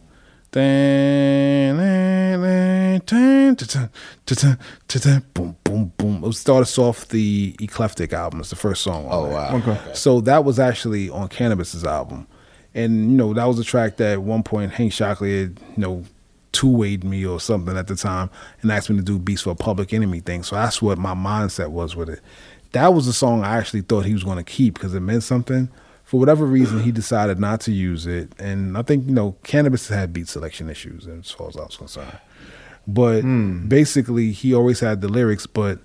Boom, boom, boom. It started off the Ecleftic album. It's the first song. On Oh, there. wow. Okay. So that was actually on Canibus's album, and you know that was a track that at one point Hank Shocklee had you know two wayed me or something at the time and asked me to do beats for a Public Enemy thing. So that's what my mindset was with it. That was the song I actually thought he was going to keep because it meant something. For whatever reason, he decided not to use it, and I think you know Canibus had beat selection issues as far as I was concerned. But hmm. basically, he always had the lyrics, but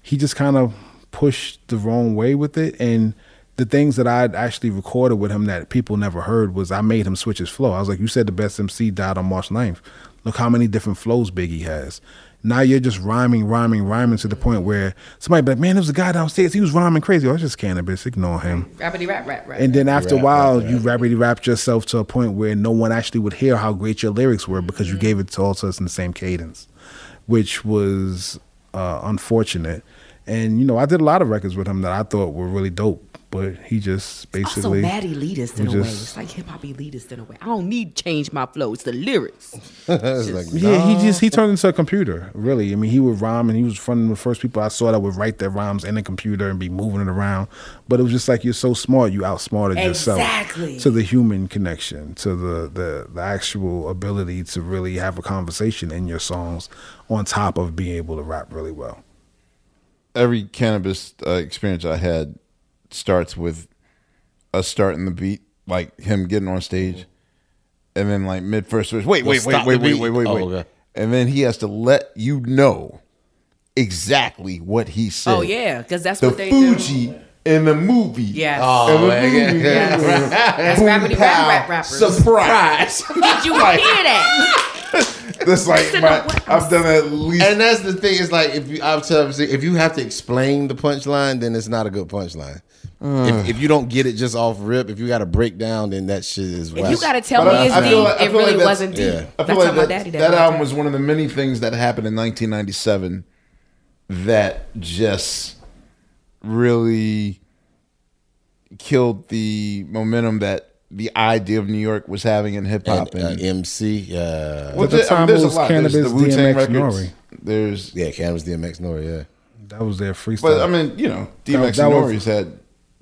he just kind of pushed the wrong way with it. And the things that I'd actually recorded with him that people never heard was I made him switch his flow. I was like, you said the best MC died on March 9th. Look how many different flows Biggie has. Now you're just rhyming, rhyming, rhyming to the point where somebody be like, man, there was a guy downstairs. He was rhyming crazy. Oh, it's just Canibus. Ignore him. Rappity rap rap rap. And then after a while, rap, you rapidly rapped yourself to a point where no one actually would hear how great your lyrics were because you gave it to all to us in the same cadence, which was uh, unfortunate. And you know, I did a lot of records with him that I thought were really dope, but he just basically also mad elitist in a way. It's like hip hop elitist in a way. I don't need to change my flow. It's the lyrics. <laughs> It's like, Yeah, he just he turned into a computer. Really, I mean, he would rhyme, and he was one of the first people I saw that would write their rhymes in a computer and be moving it around. But it was just like you're so smart, you outsmarted Exactly. yourself to the human connection, to the, the the actual ability to really have a conversation in your songs, on top of being able to rap really well. Every Canibus uh, experience I had starts with us starting the beat, like him getting on stage, mm-hmm. and then like mid first verse. Wait, Well, wait, wait, wait, wait, wait, wait, Oh, wait. okay. and then he has to let you know exactly what he said. Oh yeah, because that's the what they Fuji do. in the movie. Yes. Oh, in the man, movie. yeah. That's Boom, rapidy pow, rap rap rappers. Surprise. <laughs> Did you Like, hear that? <laughs> That's like my, I've done at least. And that's the thing. It's like if you, I've told you, if you have to explain the punchline, then it's not a good punchline. If, if you don't get it just off rip, if you got to break down, then that shit is. If you gotta tell But me I- it's I deep, like- it feel like really wasn't deep. yeah. I feel That's like how my that, daddy that album was one of the many things that happened in 1997 that just really killed the momentum that the idea of New York was having in hip hop. and, uh, MC. Uh, Well, At the there- I mean, time, there's it a was lot. There's Canibus, the Wu-Tang DMX, records. Nori. There's yeah, Canibus DMX Nori. Yeah, That was their freestyle. But I mean, you know, DMX that and was- Nori's had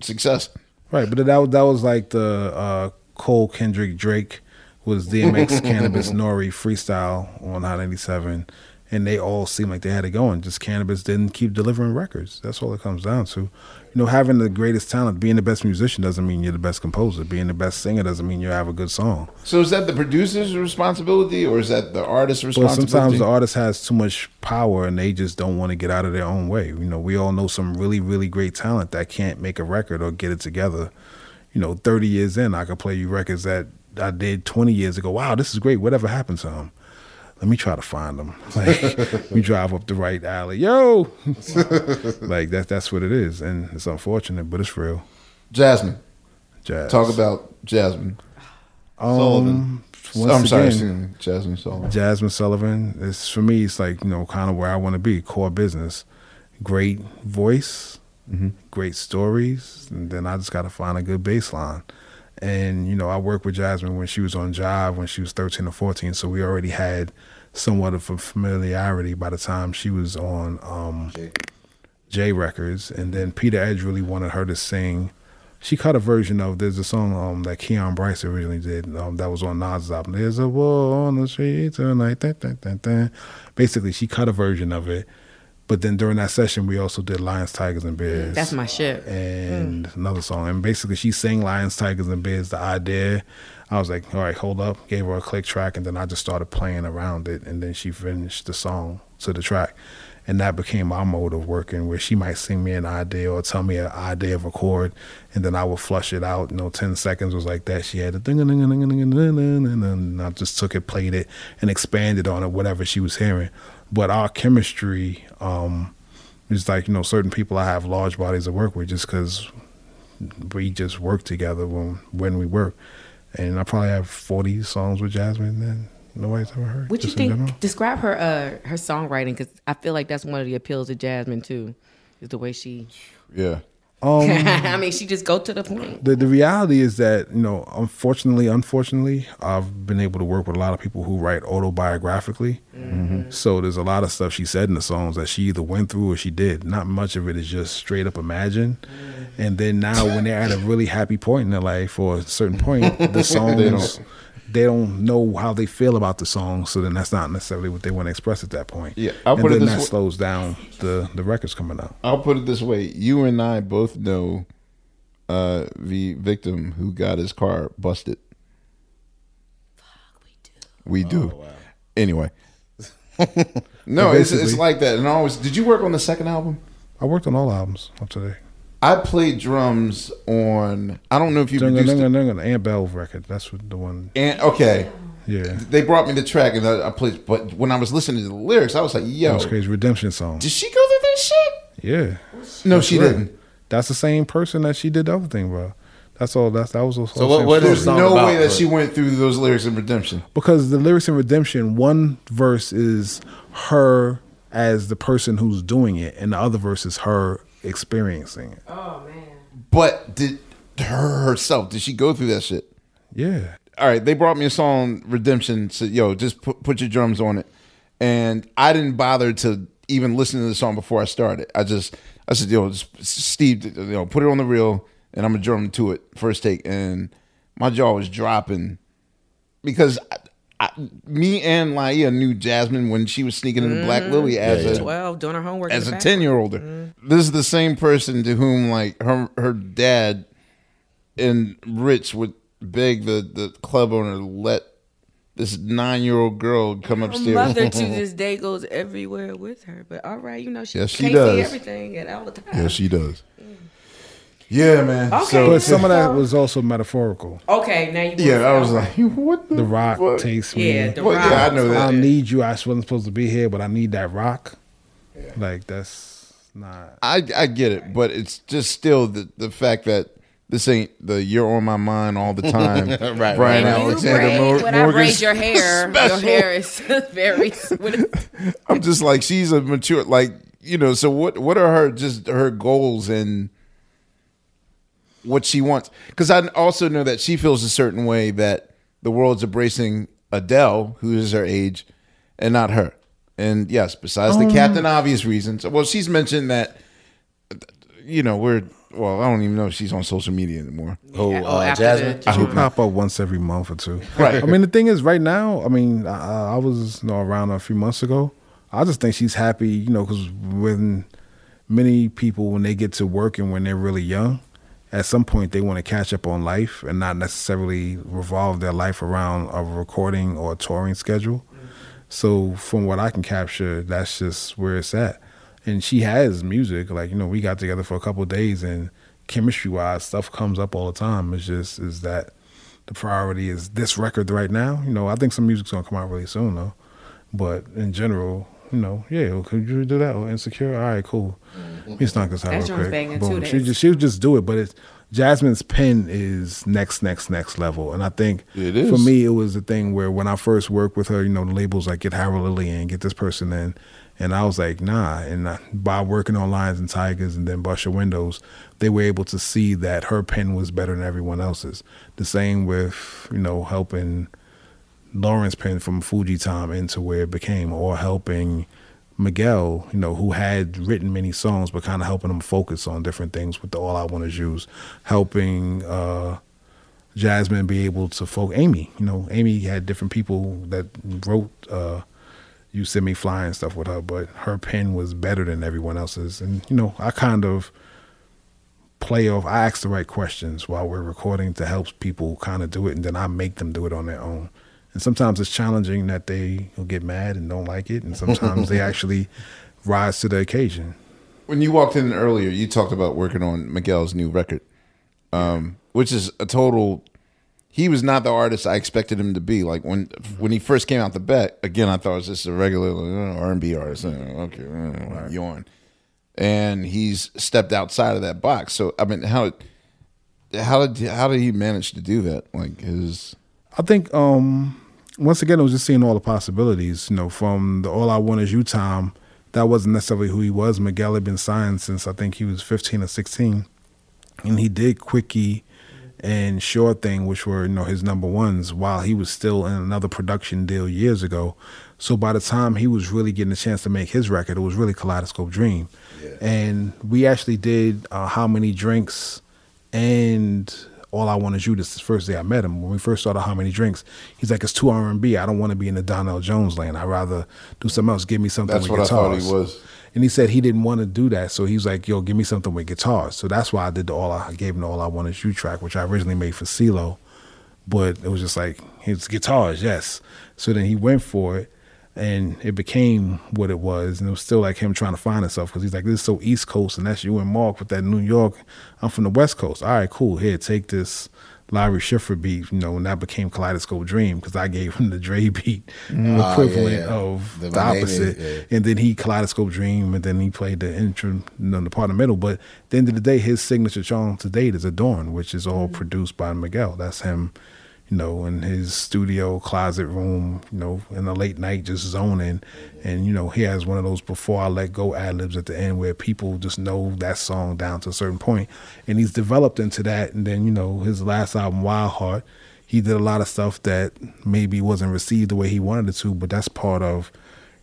success. Right, but that was that was like the uh, Cole Kendrick Drake was DMX <laughs> Canibus Nori freestyle on Hot 97, and they all seemed like they had it going. Just Canibus didn't keep delivering records. That's all it comes down to. You know, having the greatest talent, being the best musician doesn't mean you're the best composer. Being the best singer doesn't mean you have a good song. So is that the producer's responsibility or is that the artist's responsibility? sometimes the artist has too much power and they just don't want to get out of their own way. You know, we all know some really, really great talent that can't make a record or get it together. You know, 30 years in, I could play you records that I did 20 years ago. Wow, this is great. Whatever happened to them? Let me try to find them. <laughs> Like, we drive up the right alley. Yo! <laughs> like, that, that's what it is. And it's unfortunate, but it's real. Jazmine. Jazz. Talk about Jazmine. Um, Sullivan. once I'm sorry, again- Jazmine Sullivan. Jazmine Sullivan. It's for me. It's like you know, kind of where I want to be. Core business, great voice, Mhm. great stories, and then I just got to find a good baseline. And you know, I worked with Jazmine when she was on Jive when she was thirteen or fourteen, so we already had somewhat of a familiarity by the time she was on um, J Records. And then Peter Edge really wanted her to sing. She cut a version of there's a song um, that Keon Bryce originally did um, that was on Nas' album. There's a war on the street tonight. Dun, dun, dun, dun. Basically, she cut a version of it. But then during that session, we also did Lions, Tigers, and Bears. That's my shit. And another song. And basically, she sang Lions, Tigers, and Bears, the idea. I was like, all right, hold up. Gave her a click track, and then I just started playing around it. And then she finished the song to the track. And that became our mode of working, where she might sing me an idea or tell me an idea of a chord, and then I would flush it out. You know, ten seconds was like that. She had a ding a ding a ding ding ding ding ding, and then I just took it, played it, and expanded on it, whatever she was hearing. But our chemistry um, is like you know, certain people I have large bodies of work with just because we just work together when when we work. And I probably have forty songs with Jazmine that nobody's ever heard. What you just general. think? Describe her uh her songwriting because I feel like that's one of the appeals of Jazmine too, is the way she. Yeah. Um, <laughs> I mean, she just go to the point. The the reality is that you know, unfortunately, unfortunately, I've been able to work with a lot of people who write autobiographically. So there's a lot of stuff she said in the songs that she either went through or she did. Not much of it is just straight up imagined. And then now, when they're at a really happy point in their life or a certain point, <laughs> the songs They they don't- don't, know how they feel about the song. So then that's not necessarily what they want to express at that point. Yeah, I'll and put it then this that way- slows down the the records coming out. I'll put it this way: you and I both know uh, the victim who got his car busted. Fuck, we do. We do. Anyway, <laughs> no, it's it's like that. And I always, did you work on the second album? I worked on all albums up to date. I played drums on. I don't know if you Dunga, produced dunga, it. dunga, the Aunt Bell record. That's what the one. And okay, Yeah. they brought me the track and I, I played. But when I was listening to the lyrics, I was like, "Yo, that's crazy. Redemption song. did she go through this shit?" Yeah. No, That's she right. didn't. That's the same person that she did the other thing, bro. That's all. That's that was. all So what- same what story. There's no way that she went through those lyrics in Redemption. because the lyrics in Redemption, one verse is her as the person who's doing it, and the other verse is her experiencing it. Oh man. But did her herself? Did she go through that shit? Yeah. All right, they brought me a song, Redemption. Said, "Yo, just put, put your drums on it," and I didn't bother to even listen to the song before I started. I just, I said, "Yo, just, Steve, you know, put it on the reel, and I'm gonna drum to it first take." And my jaw was dropping because I, I, me and Laiya knew Jazmine when she was sneaking into Black mm-hmm. Lily as a 12, doing her homework. as a 10 year older. Mm-hmm. This is the same person to whom like her her dad and Rich would beg the, the club owner to let this nine year old girl come Her upstairs. mother to <laughs> this day goes everywhere with her. But all right, you know she, Yes, she can't does. see everything at all the time. Yes, she does. Yeah, man. Okay. So, but some of that was also metaphorical. Okay, now you. yeah, I was like, <laughs> what the, The rock fuck? takes me. Yeah, The Well, Rock. yeah, I know that. I need you. I wasn't supposed to be here, but I need that rock. Like that's not. I I get it, but it's just still the the fact that this ain't the you're on my mind all the time. <laughs> Right, Brian right. Alexander braid, Mor- when I Morgan's braid your hair, special. your hair is <laughs> very. I'm just like she's a mature like you know. So what what are her just her goals and what she wants? Because I also know that she feels a certain way that the world's embracing Adele, who is her age, and not her. And yes, besides the Um, Captain Obvious reasons. Well, she's mentioned that you know we're. Well, I don't even know if she's on social media anymore. Oh, oh, uh, Jazmine. the- She pop up once every month or two. <laughs> Right. I mean, the thing is, right now, I mean, I, I was you know, around a few months ago. I just think she's happy, you know, because when many people, when they get to work and when they're really young, at some point they want to catch up on life and not necessarily revolve their life around a recording or a touring schedule. Mm-hmm. So, from what I can capture, that's just where it's at. And she has music. Like, you know, we got together for a couple of days and chemistry wise, stuff comes up all the time. It's just, is that the priority is this record right now? You know, I think some music's to come out really soon, though. But in general, you know, yeah, well, could you do that? Or insecure? All right, cool. It's not gonna That real joint's quick. Boom. She that- just she'll just do it. But it's Jazmine's pen is next, next, next level. And I think It is. for me, it was the thing where when I first worked with her, you know, the labels like get Harold Lilly in, get this person in, and I was like, nah. And I, by working on Lions and Tigers and then Bust Your Windows, they were able to see that her pen was better than everyone else's. The same with you know helping Lauryn's Penn from Fugee Time into where it became, or helping Miguel, you know, who had written many songs, but kind of helping him focus on different things with the All I Want Is You's, helping uh, Jazmine be able to focus. Amy, you know, Amy had different people that wrote uh, You Send Me Flying stuff with her, but her pen was better than everyone else's. And, you know, I kind of play off, I ask the right questions while we're recording to help people kind of do it, and then I make them do it on their own. And sometimes it's challenging that they will get mad and don't like it, and sometimes they <laughs> actually rise to the occasion. When you walked in earlier, you talked about working on Miguel's new record, um, which is a total. He was not the artist I expected him to be. Like when when he first came out the bet, again, I thought it was just a regular R and B artist. Uh, Okay, uh, yawn. And he's stepped outside of that box. So I mean, how how did how did he manage to do that? Like his I think um once again it was just seeing all the possibilities, you know, from the All I Want Is You time, that wasn't necessarily who he was. Miguel had been signed since I think he was fifteen or sixteen. And he did Quickie and Sure Thing, which were, you know, his number ones while he was still in another production deal years ago. So by the time he was really getting a chance to make his record, it was really Kaleidoscope Dream. And we actually did uh, How Many Drinks and All I Want Is You. This is the first day I met him. When we first started How Many Drinks, he's like, it's too R&B. I don't want to be in the Donell Jones lane. I'd rather do something else. Give me something That's with what I thought he was. And he said he didn't want to do that. So he was like, yo, give me something with guitars. So that's why I did the All I, I gave him the All I Want Is You track, which I originally made for CeeLo. But it was just like, his guitars, yes. So then he went for it and it became what it was. And it was still like him trying to find himself because he's like, this is so East Coast and that's you and Mark with that New York. I'm from the West Coast. All right, cool. Here, take this Larry Schiffer beat, you know, and that became Kaleidoscope Dream because I gave him the Dre beat Mm. Ah, equivalent yeah, yeah. of The- the, my name is- opposite. yeah. And then he Kaleidoscope Dream, and then he played the intro, you know, the part in the middle. But at the end of the day, his signature song to date is Adorn, which is all produced by Miguel. That's him, you know, in his studio closet room, you know, in the late night just zoning. And, you know, he has one of those before I let go ad libs at the end where people just know that song down to a certain point. And he's developed into that. And then, you know, his last album, Wild Heart, he did a lot of stuff that maybe wasn't received the way he wanted it to, but that's part of,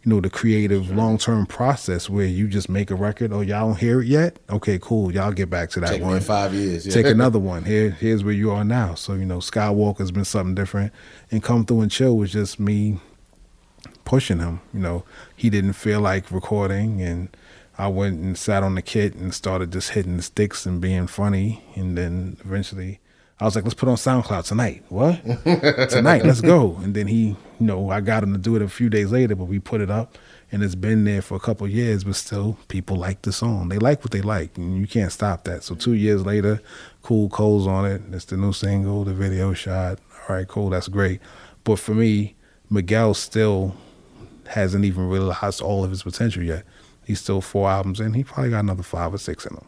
you know, the creative mm-hmm. long term process where you just make a record. Oh, y'all don't hear it yet? Okay, cool. Y'all get back to that Take one. in five years, yeah. Take another <laughs> one. Here, here's where you are now. So you know, Skywalker's been something different, and Come Through and Chill was just me pushing him. You know, he didn't feel like recording, and I went and sat on the kit and started just hitting the sticks and being funny, and then eventually I was like, let's put on SoundCloud tonight. What? <laughs> tonight, let's go. And then he, you know, I got him to do it a few days later, but we put it up and it's been there for a couple years, but still people like the song. They like what they like, and you can't stop that. So two years later, Cool Cole's on it. It's the new single, the video shot. All right, cool, that's great. But for me, Miguel still hasn't even realized all of his potential yet. He's still four albums in. He probably got another five or six in him.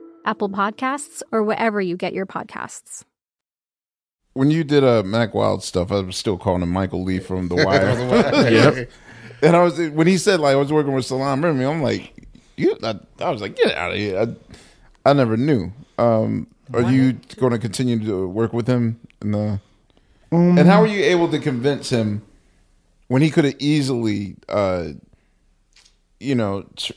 Apple Podcasts, or wherever you get your podcasts. When you did uh, Mack Wilds stuff, I was still calling him Michael Lee from The Wire. <laughs> the Wire. <laughs> yep. And I was when he said like I was working with Salaam Remi, I'm like, you. I, I, was like, get out of here. I, I never knew. Um, are you going to continue to work with him? In the, um, and how were you able to convince him when he could have easily, uh, you know, tr-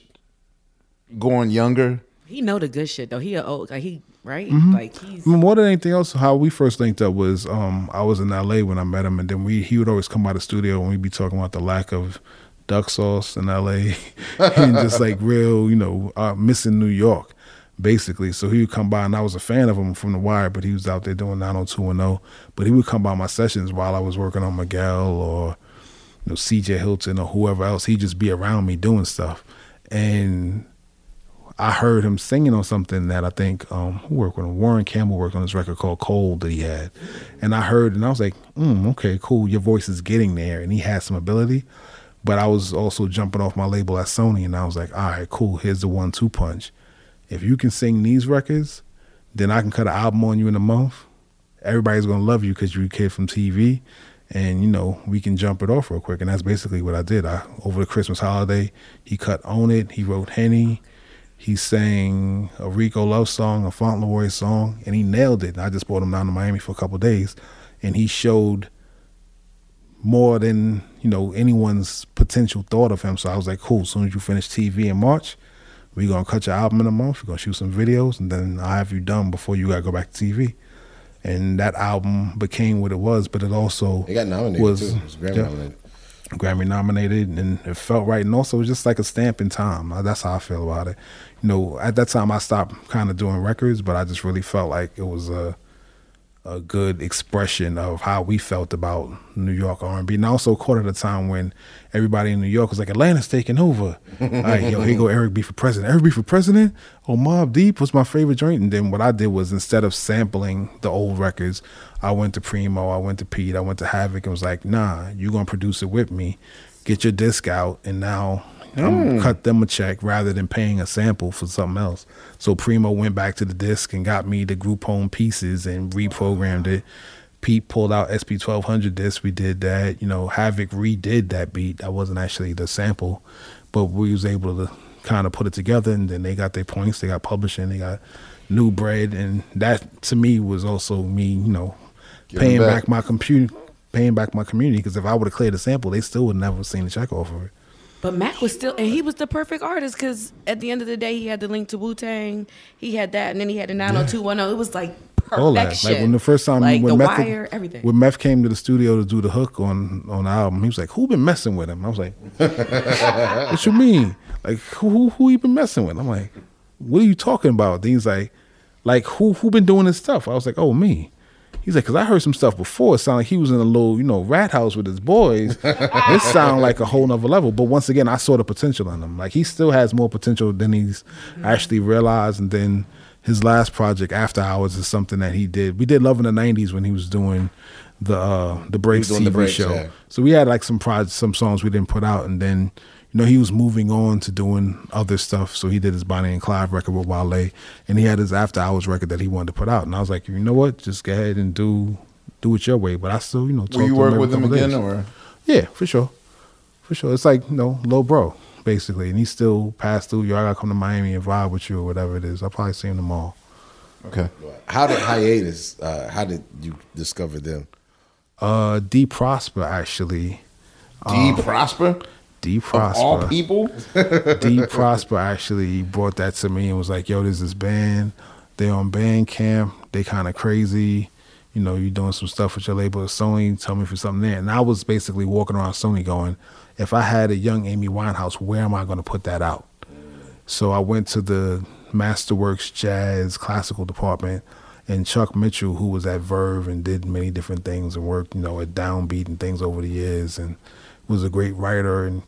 going younger? He know the good shit though. He a old like he right Mhm. like he's More than anything else, how we first linked up was um, I was in LA when I met him, and then we he would always come by the studio and we'd be talking about the lack of duck sauce in LA <laughs> and just like <laughs> real, you know, uh, missing New York, basically. So he would come by, and I was a fan of him from The Wire, but he was out there doing 90210. But he would come by my sessions while I was working on Miguel or you know CJ Hilton or whoever else. He'd just be around me doing stuff, and I heard him singing on something that I think um, who worked with? Warren Campbell worked on this record called Cold that he had, and I heard and I was like, mm, okay, cool. Your voice is getting there, and he has some ability. But I was also jumping off my label at Sony, and I was like, all right, cool. Here's the one-two punch. If you can sing these records, then I can cut an album on you in a month. Everybody's gonna love you because you're a kid from TV, and you know we can jump it off real quick. And that's basically what I did. I over the Christmas holiday, he cut on It." He wrote "Henny." He sang a Rico Love song, a Fauntleroy song, and he nailed it. I just brought him down to Miami for a couple days, and he showed more than you know anyone's potential thought of him. So I was like, cool. As soon as you finish TV in March, we're gonna cut your album in a month. We're gonna shoot some videos, and then I'll have you done before you gotta go back to TV. And that album became what it was, but it also It got nominated, was too. It was Grammy yeah, nominated. Grammy nominated, and it felt right. And also, it was just like a stamp in time. Uh, That's how I feel about it. You know, at that time, I stopped kind of doing records, but I just really felt like it was a a good expression of how we felt about New York R&B. And I also caught at a time when everybody in New York was like, Atlanta's taking over. <laughs> All right, yo, here go Eric B for president. Eric B for president? Oh, Mobb Deep was my favorite joint. And then what I did was instead of sampling the old records, I went to Primo, I went to Pete, I went to Havoc and was like, nah, you going to produce it with me. Get your disc out. And now I'm Mm. cut them a check rather than paying a sample for something else. So Primo went back to the disc and got me the group home pieces and reprogrammed it. Pete pulled out SP twelve hundred disc. We did that. You know, Havoc redid that beat. That wasn't actually the sample, but we was able to kind of put it together. And then they got their points. They got publishing. They got new bread, and that to me was also me. You know, Giving paying back. back my computer, paying back my community. Because if I would have cleared the sample, they still would never seen the check off of it. But Mack was still, and he was the perfect artist because at the end of the day, he had the link to Wu Tang, he had that, and then he had the 90210. It was like perfection. all that. perfection. Like when the first time like when the Meth, wire, everything. when Meth came to the studio to do the hook on on the album, he was like, "Who been messing with him?" I was like, <laughs> "What you mean? Like who who who you been messing with?" I'm like, "What are you talking about?" Then he's like, "Like who who been doing this stuff?" I was like, "Oh me." He's like, "Cause I heard some stuff before. It sounded like he was in a little, you know, rat house with his boys. <laughs> this sounded like a whole nother level." But once again, I saw the potential in him. Like he still has more potential than he's actually realized. And then his last project, After Hours, is something that he did. We did Love in the '90s when he was doing the uh the Breaks TV The Breaks, show. yeah. So we had like some projects, some songs we didn't put out, and then you know he was moving on to doing other stuff. So he did his Bonnie and Clyde record with Wale, and he had his After Hours record that he wanted to put out. And I was like, you know what, just go ahead and do do it your way. But I still, you know, talk Will you to work with him again, days. or Yeah, for sure, for sure. It's like you know, low bro basically, and he still passed through. Yo, I gotta come to Miami and vibe with you or whatever it is. I'll probably see him tomorrow. Okay. How did hiatus? Uh, how did you discover them? Uh, D Prosper actually. D Um, Prosper? D Of Prosper. all people? <laughs> D Prosper actually brought that to me and was like, "Yo, there's this band. They're on Bandcamp. They kind of crazy. You know, you doing some stuff with your label at Sony. Tell me if there's something there." And I was basically walking around Sony going, "If I had a young Amy Winehouse, where am I going to put that out?" So I went to the Masterworks Jazz Classical Department, and Chuck Mitchell, who was at Verve and did many different things and worked, you know, at Downbeat and things over the years, and was a great writer and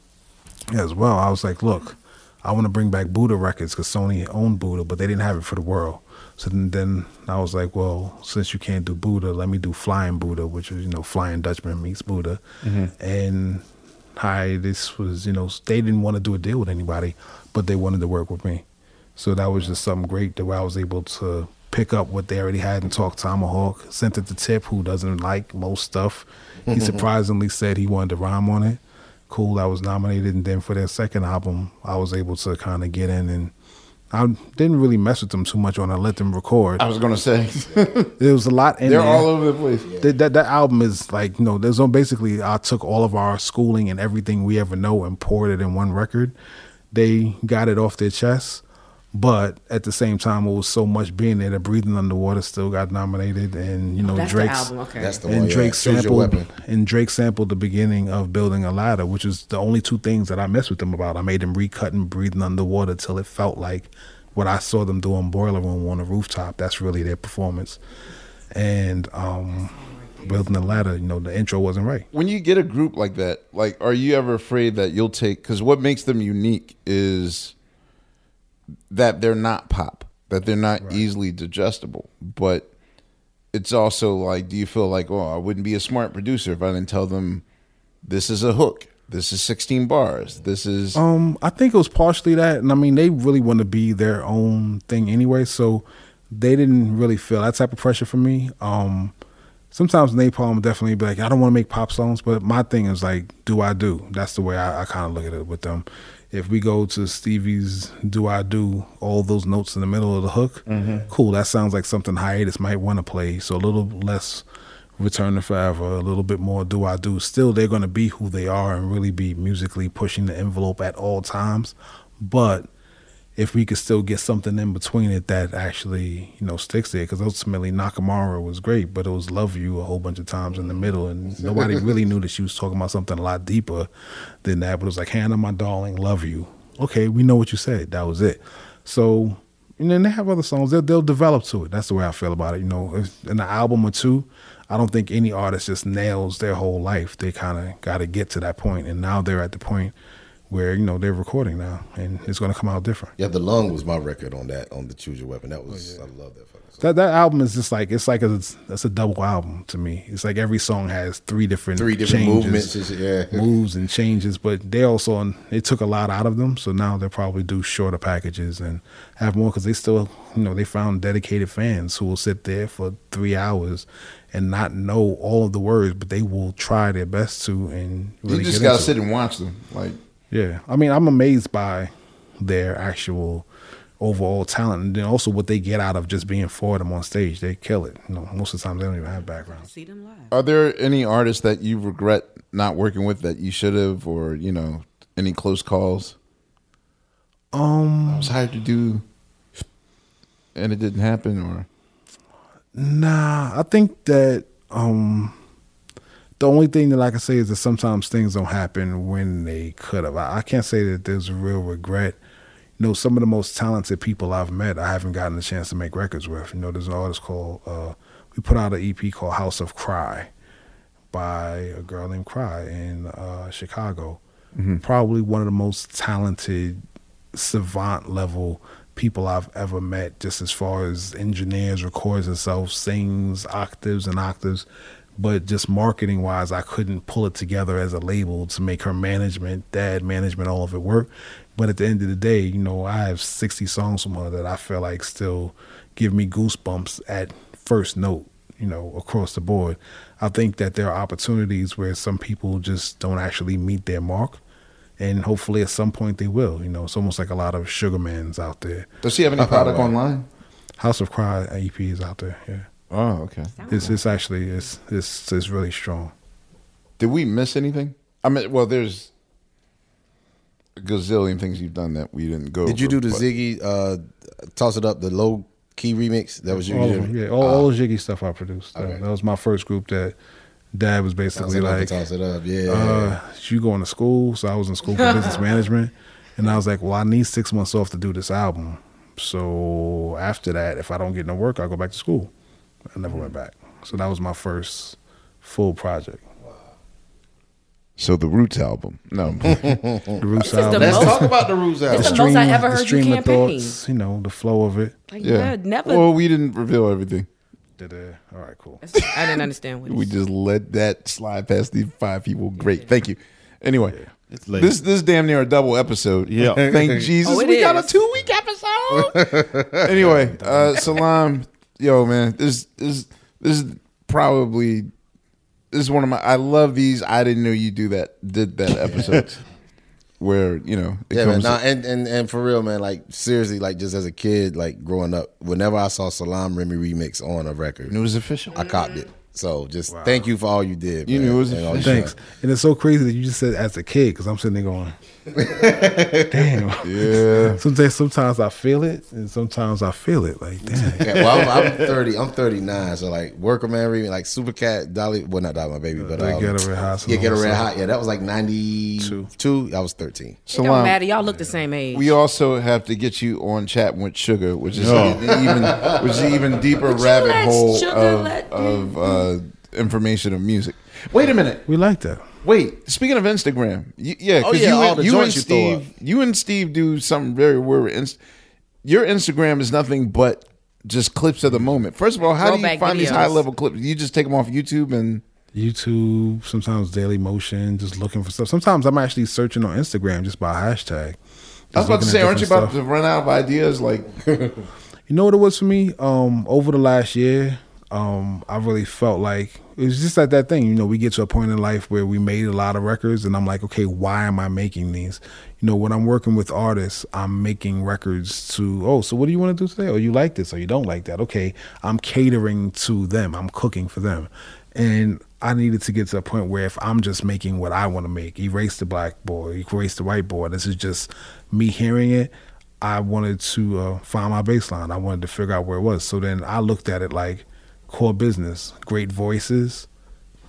as well. I was like, look, I want to bring back Buddah records because Sony owned Buddah, but they didn't have it for the world. So then, then I was like, well, since you can't do Buddah, let me do Flying Buddha, which is you know Flying Dutchman meets Buddah, Mhm. and hi, this was you know they didn't want to do a deal with anybody, but they wanted to work with me. So that was just something great that I was able to pick up what they already had and talk Tomahawk. Sent it to Tip, who doesn't like most stuff. He surprisingly said he wanted to rhyme on it. Cool, I was nominated, and then for their second album, I was able to kind of get in and. I didn't really mess with them too much on. I let them record. I was gonna say <laughs> there was a lot in They're there. all over the place. That, that that album is like you know. There's no basically. I took all of our schooling and everything we ever know and poured it in one record. They got it off their chest, but at the same time, it was so much being there. that Breathing Underwater still got nominated, and you know that's the Drake's album, okay. That's the and one, yeah. Drake Choose Your sampled Weapon. and Drake sampled the beginning of Building a Ladder, which is the only two things that I messed with them about. I made them recut and breathing underwater till it felt like what I saw them do on Boiler Room on the rooftop. That's really their performance. And um Building a Ladder, you know, the intro wasn't right. when you get a group like that, like, are you ever afraid that you'll take? Because what makes them unique is that they're not pop, that they're not easily digestible. But it's also like, do you feel like, oh, I wouldn't be a smart producer if I didn't tell them this is a hook, this is 16 bars, this is. Um, I think it was partially that, and I mean they really want to be their own thing anyway, so they didn't really feel that type of pressure from me. Um, sometimes Nai Palm definitely be like, I don't want to make pop songs, but my thing is like, do I do? That's the way I, I kind of look at it with them. If we go to Stevie's Do I Do, all those notes in the middle of the hook, Mhm. cool. That sounds like something hiatus might want to play. So a little less Return to Forever, a little bit more Do I Do. Still, they're going to be who they are and really be musically pushing the envelope at all times. But if we could still get something in between it that actually, you know, sticks there, because ultimately Nakamura was great, but it was Love You a whole bunch of times in the middle, and <laughs> nobody really knew that she was talking about something a lot deeper than that. But it was like, Hannah, my darling, love you. Okay, we know what you said. That was it. So, and then they have other songs. They'll, they'll develop to it. That's the way I feel about it. You know, if, in an album or two, I don't think any artist just nails their whole life. They kind of got to get to that point, and now they're at the point where you know they're recording now, and it's going to come out different. Yeah, the lung was my record on that on the Choose Your Weapon. That oh, was I love that. Fucking That that album is just like it's like a that's a double album to me. It's like every song has three different Three different changes, movements yeah. moves and changes. But they also they took a lot out of them, so now they'll probably do shorter packages and have more because they still you know they found dedicated fans who will sit there for three hours and not know all of the words, but they will try their best to and really you just get gotta into sit it. and watch them. Like Yeah, I mean, I'm amazed by their actual overall talent, and then also what they get out of just being for them on stage. They kill it. You know, most of the time they don't even have background. See them live. Are there any artists that you regret not working with that you should have, or you know, any close calls? Um, I was hired to do, and it didn't happen, or Nah, I think that um, the only thing that I can say is that sometimes things don't happen when they could have. I, I can't say that there's a real regret. You know, some of the most talented people I've met, I haven't gotten a chance to make records with. You know, there's an artist called, uh, we put out an EP called House of Cry by a girl named Cry in uh, Chicago. Mhm. Probably one of the most talented savant level people I've ever met, just as far as engineers, records herself, sings octaves and octaves. But just marketing wise, I couldn't pull it together as a label to make her management, dad management, all of it work. But at the end of the day, you know, I have 60 songs from her that I feel like still give me goosebumps at first note, you know, across the board. I think that there are opportunities where some people just don't actually meet their mark. And hopefully at some point they will. You know, it's almost like a lot of Sugarmans out there. Does she have any uh, product uh, online? House of Cry EP is out there, yeah. Oh, okay. It's it's actually it's it's it's really strong. did we miss anything? I mean, well, there's a gazillion things you've done that we didn't go. Did you over, do the but- Ziggy uh, toss it up the low key remix? That was you. all you them, yeah, all, Ah. all the Jiggy stuff I produced. That- Okay. That, was my first group that dad was basically Toss it like, toss it up, yeah. Uh, you going to school? So I was in school for business <laughs> management, and I was like, well, I need six months off to do this album. So after that, if I don't get no work, I'll go back to school. I never went back. So that was my first full project. So the Roots album. No, <laughs> the Roots This is the album. Let's talk about the Roots album. It's the most I ever the heard you stream of campaign. thoughts, you know, the flow of it. Like, yeah, never- Well, we didn't reveal everything. Did it? All right, cool. I didn't understand what. We just let that slide past these five people. Great, thank you. Anyway, late. this this damn near a double episode. Yeah. thank <laughs> Jesus Oh, it we got a two week episode. <laughs> anyway, uh, Salaam, yo man, this this this is probably this is one of my. I love these. I didn't know you do that. Did that <laughs> episodes where you know it Yeah, man. Nah, and, and and for real, man. Like seriously, like just as a kid, like growing up, whenever I saw Salaam Remi remix on a record, it was official. I copped it. So just thank you for all you did. You man, knew it was and all Thanks. And it's so crazy that you just said as a kid because I'm sitting there going, <laughs> damn. Yeah. Sometimes, sometimes I feel it, and sometimes I feel it. Like, damn. Yeah, well, I'm, I'm 30. I'm 39. So like, Worker Man remix, like Super Cat, Dolly. Well, not Dolly, my baby, but Like um, Ghetto Red Hot, Yeah, Ghetto Red Hot. Yeah, that was like 92. I was 13. So It don't matter. Y'all look the same age. We also have to get you on chat with Sugar, which is No. even which is an even deeper Would rabbit hole of, of uh, information of music. Wait a minute. We like that. Wait, speaking of Instagram, you, yeah, Oh, because yeah, you, all and- the you and joints you Steve, you and Steve do something very weird. Inst- your Instagram is nothing but just clips of the moment. First of all, how do you Throwback find these high level clips? You just take them off YouTube and YouTube, sometimes Daily Motion, just looking for stuff. Sometimes I'm actually searching on Instagram just by hashtag. I was Just about to say, aren't you about stuff. to run out of ideas? Like, <laughs> You know what it was for me? Um, over the last year, Um, I really felt like it was just like that thing. You know, we get to a point in life where we made a lot of records, and I'm like, okay, why am I making these? You know, when I'm working with artists, I'm making records to. Oh, so what do you want to do today? Or you like this, or you don't like that? Okay, I'm catering to them. I'm cooking for them, and I needed to get to a point where if I'm just making what I want to make, erase the black boy, erase the white boy. This is just me hearing it. I wanted to uh, find my baseline. I wanted to figure out where it was. So then I looked at it like core business, great voices,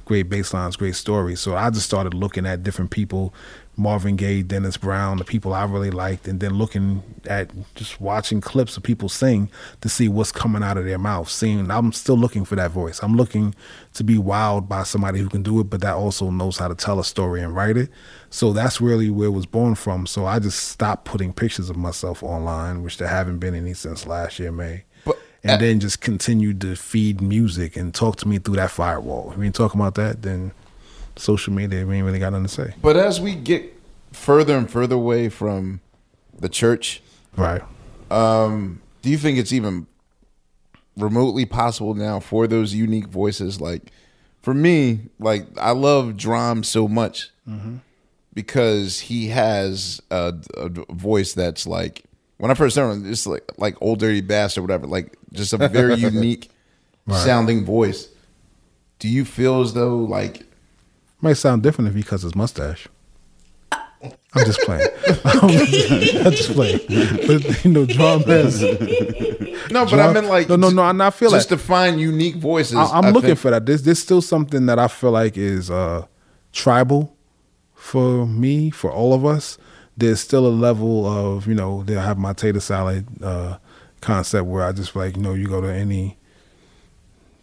great baselines, great stories. So I just started looking at different people, Marvin Gaye, Dennis Brown, the people I really liked, and then looking at just watching clips of people sing to see what's coming out of their mouth. Seeing I'm still looking for that voice. I'm looking to be wowed by somebody who can do it, but that also knows how to tell a story and write it. So that's really where it was born from. So I just stopped putting pictures of myself online, which there haven't been any since last year, May and then just continued to feed music and talk to me through that firewall. If we ain't talking about that, then social media, we ain't really got nothing to say. But as we get further and further away from the church, right? Um, do you think it's even remotely possible now for those unique voices? Like, for me, like I love Drum so much Mhm. because he has a, a voice that's like when I first heard him, it's like like old dirty bass or whatever. Like just a very <laughs> unique Right. sounding voice. Do you feel as though like Might sound different if he cuts his mustache. I'm just playing. <laughs> I'm just <laughs> playing. But you know, No, but I meant like no, no, no. I not feel just to find unique voices? I, I'm I looking think. for that. There's there's still something that I feel like is uh, tribal for me, for all of us. There's still a level of you know. They have my tater salad uh, concept where I just like you know you go to any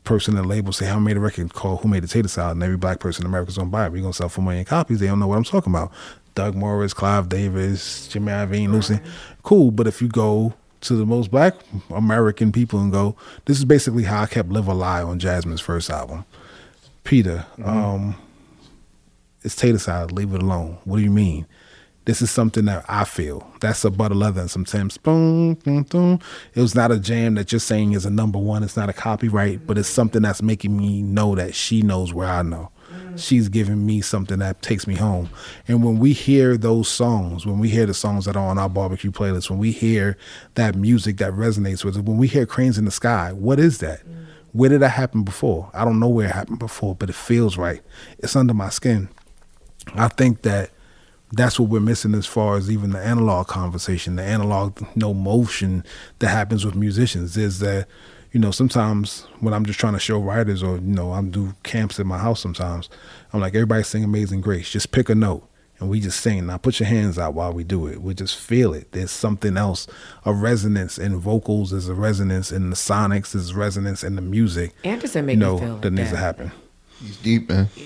person in the label say, "I made a record called Who Made the Tater Salad," and every black person in America's gonna buy it. We're gonna sell four million copies. They don't know what I'm talking about. Doug Morris, Clive Davis, Jimmy Iovine, Lucy, cool. But if you go to the most black American people and go, this is basically how I kept Live a Lie on Jazmine's first album. Peter, um, it's tater salad. Leave it alone. What do you mean? This is something that I feel. That's a butter leather and some Tim Spoon. It was not a jam that you're saying is a number one. It's not a copyright, but it's something that's making me know that she knows where I know. She's giving me something that takes me home. And when we hear those songs, when we hear the songs that are on our barbecue playlist, when we hear that music that resonates with us, when we hear Cranes in the Sky, what is that? Where did that happen before? I don't know where it happened before, but it feels right. It's under my skin. I think that that's what we're missing as far as even the analog conversation, the analog no motion that happens with musicians is that, you know, sometimes when I'm just trying to show writers or, you know, I'm do camps at my house sometimes, I'm like, everybody sing Amazing Grace. Just pick a note and we just sing. Now put your hands out while we do it. We just feel it. There's something else, a resonance in vocals, there's a resonance in the sonics, there's resonance in the music. Anderson make you me know, feel like that needs to happen. He's deep, man. Yeah.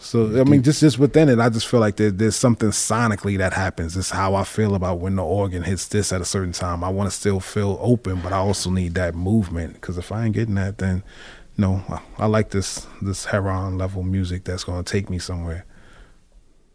So I mean, just just within it, I just feel like there, there's something sonically that happens. It's how I feel about when the organ hits this at a certain time. I want to still feel open, but I also need that movement because if I ain't getting that, then no, I, I like this this heron level music that's going to take me somewhere.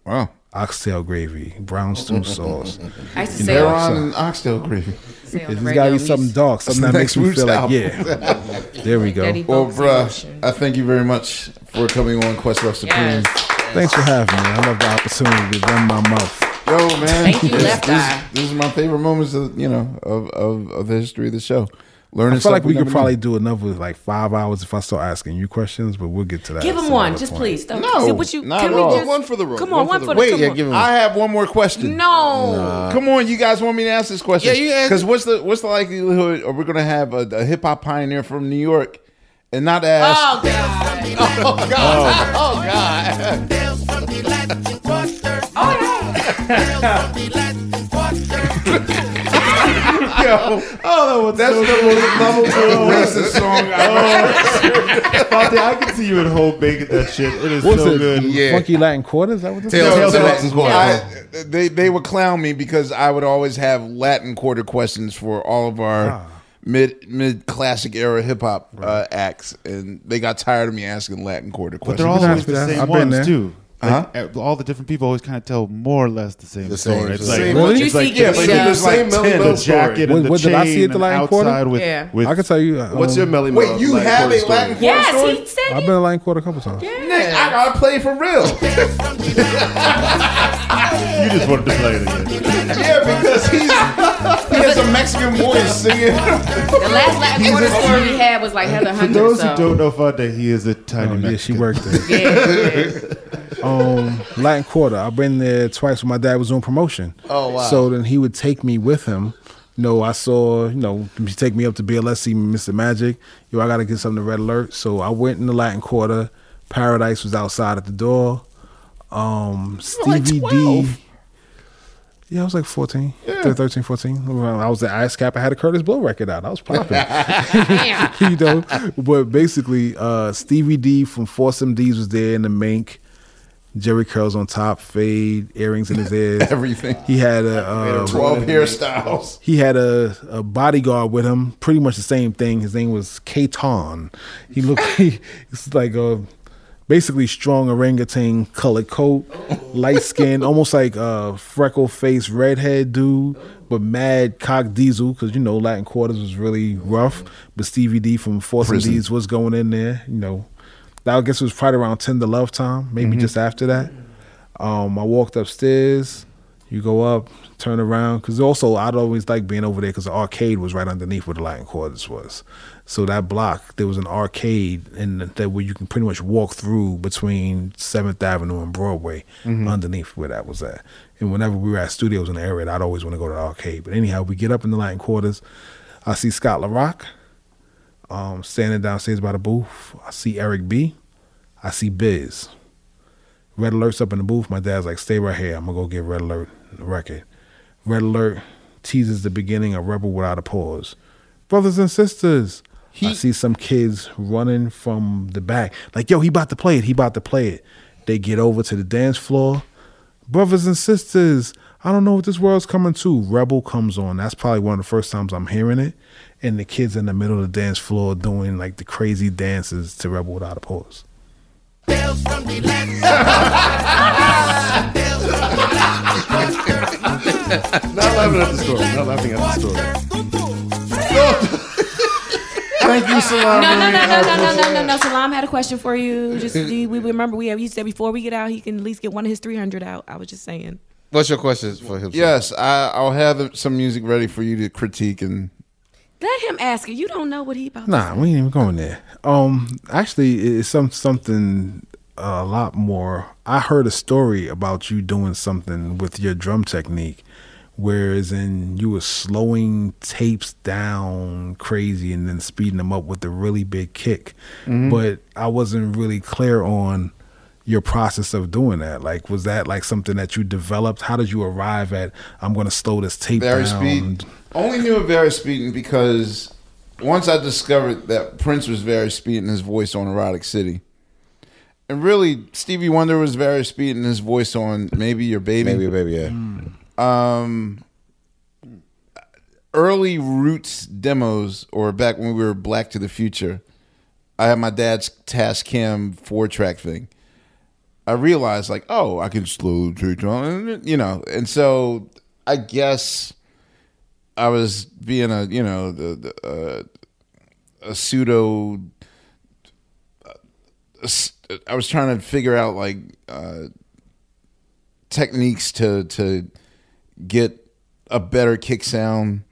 Wow. Oxtail gravy, brown stew <laughs> sauce. I used to say know, Heron so- and oxtail gravy. Say on It's got to be something dark, something that makes me Roots feel like, yeah. <laughs> there we go. Daddy Well, bruh. I thank you very much for coming on Questlove Supreme. Yes. Thanks for having me. I love the opportunity to run my mouth. Yo, man. Thank you, this, Left this, Eye. this is my favorite moments of you know of, of, of the history of the show. Learning I feel like stuff we could probably knew. do another like five hours if I start asking you questions, but we'll get to that. Give at him one, just point. please. Don't- No, see what you not can at we all. just One for the road. Come on, one, for the, Wait, yeah, give him. I have one more question. No. Come on, you guys want me to ask this question? Yeah, you ask- Because what's the what's the likelihood? Are we going to have a, a hip hop pioneer from New York and not ask? Oh God. <laughs> Oh God! Oh, <laughs> oh God! Oh, <laughs> Yo, <laughs> Oh, that that's the most lovable racist song I've Fonte, I can see you at home making that shit. It is What's so it? good. Yeah. Funky Latin Quarter? Is that what this Tales- is? Tales of So, Latin Quarter. They they would clown me because I would always have Latin quarter questions for all of our Ah. mid mid classic era hip hop uh, acts, and they got tired of me asking Latin quarter questions. But they're questions. always the same been ones too. Uh-huh. Uh, all the different people always kind of tell more or less the same The story. same- it's the like, same- well, Really? it's You like see Yeah, but the- there's like same Melle the Mel jacket story. and What- the what did I see chain at the Latin Quarter? outside with, Yeah. with I can tell you. What's um, your Melly Wait, you Latin have Quarter a? Latin Quarter Yes, story? he said I've been to Latin Quarter a couple times. Nick, I gotta play for real. <laughs> <laughs> you just wanted to play it again. yeah, because he's he has a Mexican voice singing. The last Latin quarter story we had was like Heather For those so. who don't know Fonte, he is a tiny Oh, yeah, Mexican. she worked there. <laughs> um, Latin Quarter. I've been there twice when my dad was on promotion. Oh, wow. So then he would take me with him. You know, I saw, you know, he take me up to BLS, see Mr. Magic. Yo, I got to get something to Red Alert. So I went in the Latin Quarter. Paradise was outside at the door. Um, Stevie 12. D. Yeah, I was like 14, 13, 14. Well, I was the at cap. I had a Kurtis Blow record out. I was popping. <laughs> <laughs> you know, but basically, uh, Stevie D from Force MD's was there in the mink. Jerry curls on top, fade, earrings in his <laughs> ears, Everything. He had a uh, Twelve hairstyles. he had a, a bodyguard with him, pretty much the same thing. His name was Katon. He looked he, it's like a basically strong orangutan colored coat, light skin, almost like a freckle faced redhead dude, but mad cock diesel because you know Latin Quarters was really rough. But Stevie D from Force and Prison. D's was going in there, you know. I guess it was probably around Tender Love time, maybe just after that. Um, I walked upstairs. You go up, turn around, because also I'd always like being over there because the arcade was right underneath where the Latin Quarters was. So that block, there was an arcade, and that where you can pretty much walk through between Seventh Avenue and Broadway, underneath where that was at. And whenever we were at studios in the area, I'd always want to go to the arcade. But anyhow, we get up in the Latin Quarters. I see Scott La Rock um, standing downstairs by the booth. I see Eric B. I see Biz. Red Alert's up in the booth. My dad's like, stay right here. I'm going to go get Red Alert record. Red Alert teases the beginning of Rebel Without a Pause. Brothers and sisters. I see some kids running from the back. Like, yo, he about to play it. He about to play it. They get over to the dance floor. Brothers and sisters, I don't know what this world's coming to. Rebel comes on. That's probably one of the first times I'm hearing it. And the kids in the middle of the dance floor doing like the crazy dances to Rebel Without a Pause. <laughs> Not laughing at the story. Not laughing at the story. <laughs> Thank you, Salaam. No, no, no, no, no, no, no, no, no. Salaam had a question for you. Just <laughs> we we remember we have you said before we get out, he can at least get one of his three hundred out. I was just saying. What's your question for him? Yes, I, I'll have some music ready for you to critique and. Let him ask it. You don't know what he about. Nah, we ain't even going there. Um, actually, it's some something a lot more. I heard a story about you doing something with your drum technique, whereas in you were slowing tapes down crazy and then speeding them up with a really big kick. Mhm. But I wasn't really clear on your process of doing that. Like, was that like something that you developed? How did you arrive at? I'm going to slow this tape Very down. speed. Only knew of Vari-Speeding because once I discovered that Prince was Vari-Speeding his voice on Erotic City. And really, Stevie Wonder was Vari-Speeding his voice on Maybe Your Baby. Maybe Your Baby, yeah. Um, early Roots demos, or back when we were Black to the Future, I had my dad's Tascam four track thing. I realized like, oh, I can slow down, you know, and so I guess I was being a you know the, the uh, a pseudo. uh, I was trying to figure out like uh, techniques to to get a better kick sound.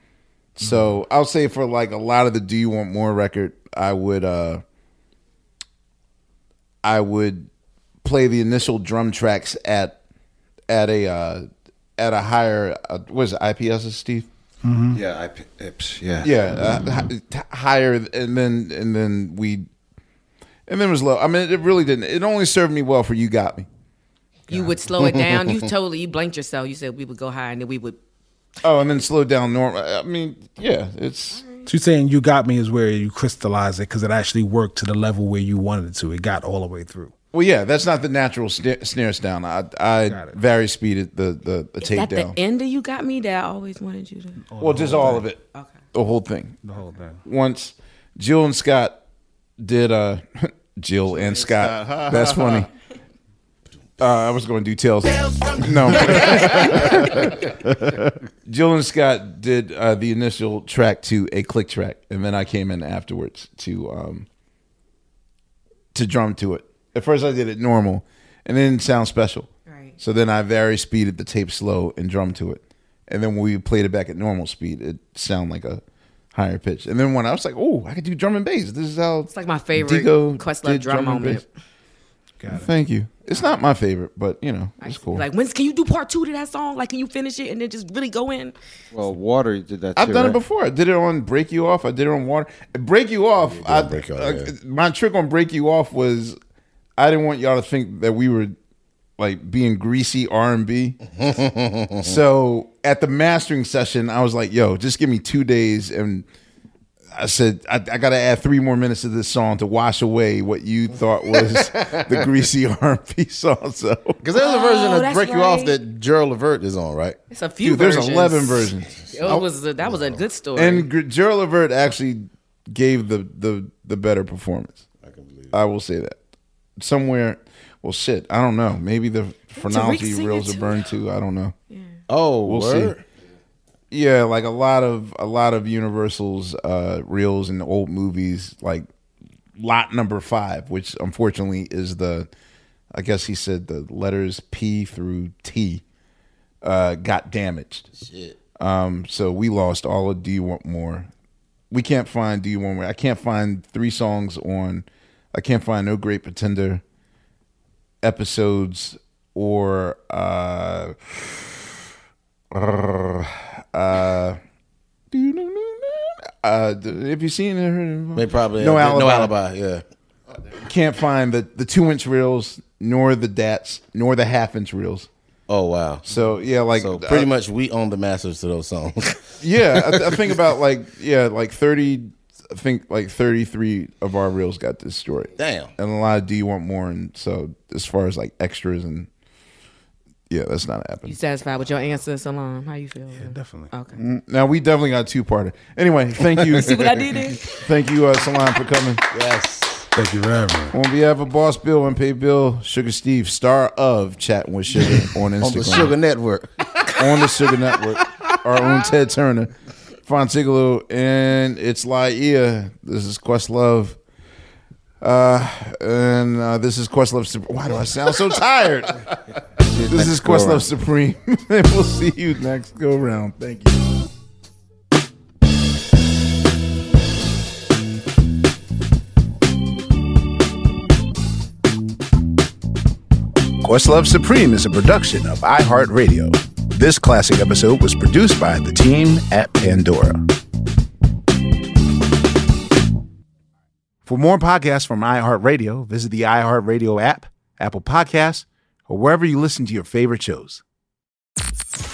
So I'll say for like a lot of the "Do You Want More" record, I would uh I would play the initial drum tracks at at a uh, at a higher uh, what is it IPS Steve? Mm-hmm. Yeah, I, ips, yeah. Yeah, uh, hi- t- higher, and then and then we, and then it was low. I mean, it really didn't. It only served me well for "You Got Me." You would slow it down. You totally you blanked yourself. You said we would go high and then we would. Oh, and then slow down normal. I mean, yeah, it's So you're saying you got me is where you crystallize it because it actually worked to the level where you wanted it to. It got all the way through. well, yeah. That's not the natural snare, snares down. I I vari-speeded the the, the Is tape that down. the end of you got me that I always wanted you to. Well, just all of it. Okay. The whole thing. The whole thing. Once Jill and Scott did uh <laughs> Jill and Scott. Scott. <laughs> That's funny. Uh, I was going to do Tales. No. <laughs> Jill and Scott did uh, the initial track to a click track, and then I came in afterwards to um, to drum to it. At first, I did it normal, and it didn't sound special. Right. So then I vari-speeded the tape slow and drum to it, and then when we played it back at normal speed, it sounded like a higher pitch. And then when I was like, "Oh, I could do drum and bass," this is how It's like my favorite Digo Questlove did drum and moment. bass. Thank you. It's not my favorite, but you know, it's cool. Like, when can you do part two to that song? Like, can you finish it and then just really go in? Well, Water did that. I've too, done right? it before. I did it on Break You Off. I did it on Water. Break You Off. I, Break You Off, uh, yeah. My trick on Break You Off was I didn't want y'all to think that we were like being greasy R and B. <laughs> So at the mastering session, I was like, "Yo, just give me two days." And I said, "I, I got to add three more minutes to this song to wash away what you thought was <laughs> the greasy R and B song." So Because there's a version Oh, of that's Break You Off right. that Gerald Levert is on, right? It's a few Dude, there's versions. 11 versions. It was a, that was a good story. And Gr- Gerald Levert actually gave the the the better performance. I can believe. I will say that somewhere. Well, shit, I don't know. Maybe the phrenology reels are burned too. I don't know. Oh, we'll word? see. Yeah, like a lot of a lot of Universal's uh, reels and old movies, like lot number five, which unfortunately is the, I guess he said the letters P through T, uh, got damaged. Shit. Um, so we lost all of Do You Want More. We can't find Do You Want More. I can't find three songs on. I can't find No Great Pretender episodes or uh, uh, uh, have you seen it? They probably no alibi. no alibi, yeah. Can't find the the two inch reels, nor the dats, nor the half inch reels. Oh wow! So yeah, like so pretty uh, much we own the masters to those songs. yeah, I, I think about like yeah, like thirty. I think like thirty three of our reels got destroyed. Damn. and a lot of do you want more? And so as far as like extras and yeah, that's not happening. you satisfied with your answer, Salaam? How you feel? Yeah, definitely. Okay. Mm, Now we definitely got a two parter. Anyway, thank you. <laughs> See what I did there? Thank you, uh, Salaam, for coming. Yes. Thank you very much. On behalf of Boss Bill and Pay Bill, Sugar Steve, star of Chatting with Sugar on Instagram. <laughs> on the Sugar Network. on the Sugar Network. <laughs> Our own Ted Turner, Fontigolo, and it's Laiya. This is Questlove. Uh, and uh, this is Questlove. Sup- Why do I sound so <laughs> tired? this Next is Questlove. Supreme. and <laughs> we'll see you next go round. Thank you. Questlove Supreme is a production of iHeartRadio. This classic episode was produced by the team at Pandora. For more podcasts from iHeartRadio, visit the iHeartRadio app, Apple Podcasts, or wherever you listen to your favorite shows.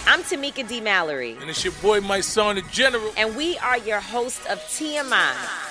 I'm Tamika D. Mallory. And it's your boy, Mysonne, the general. And we are your host of TMI.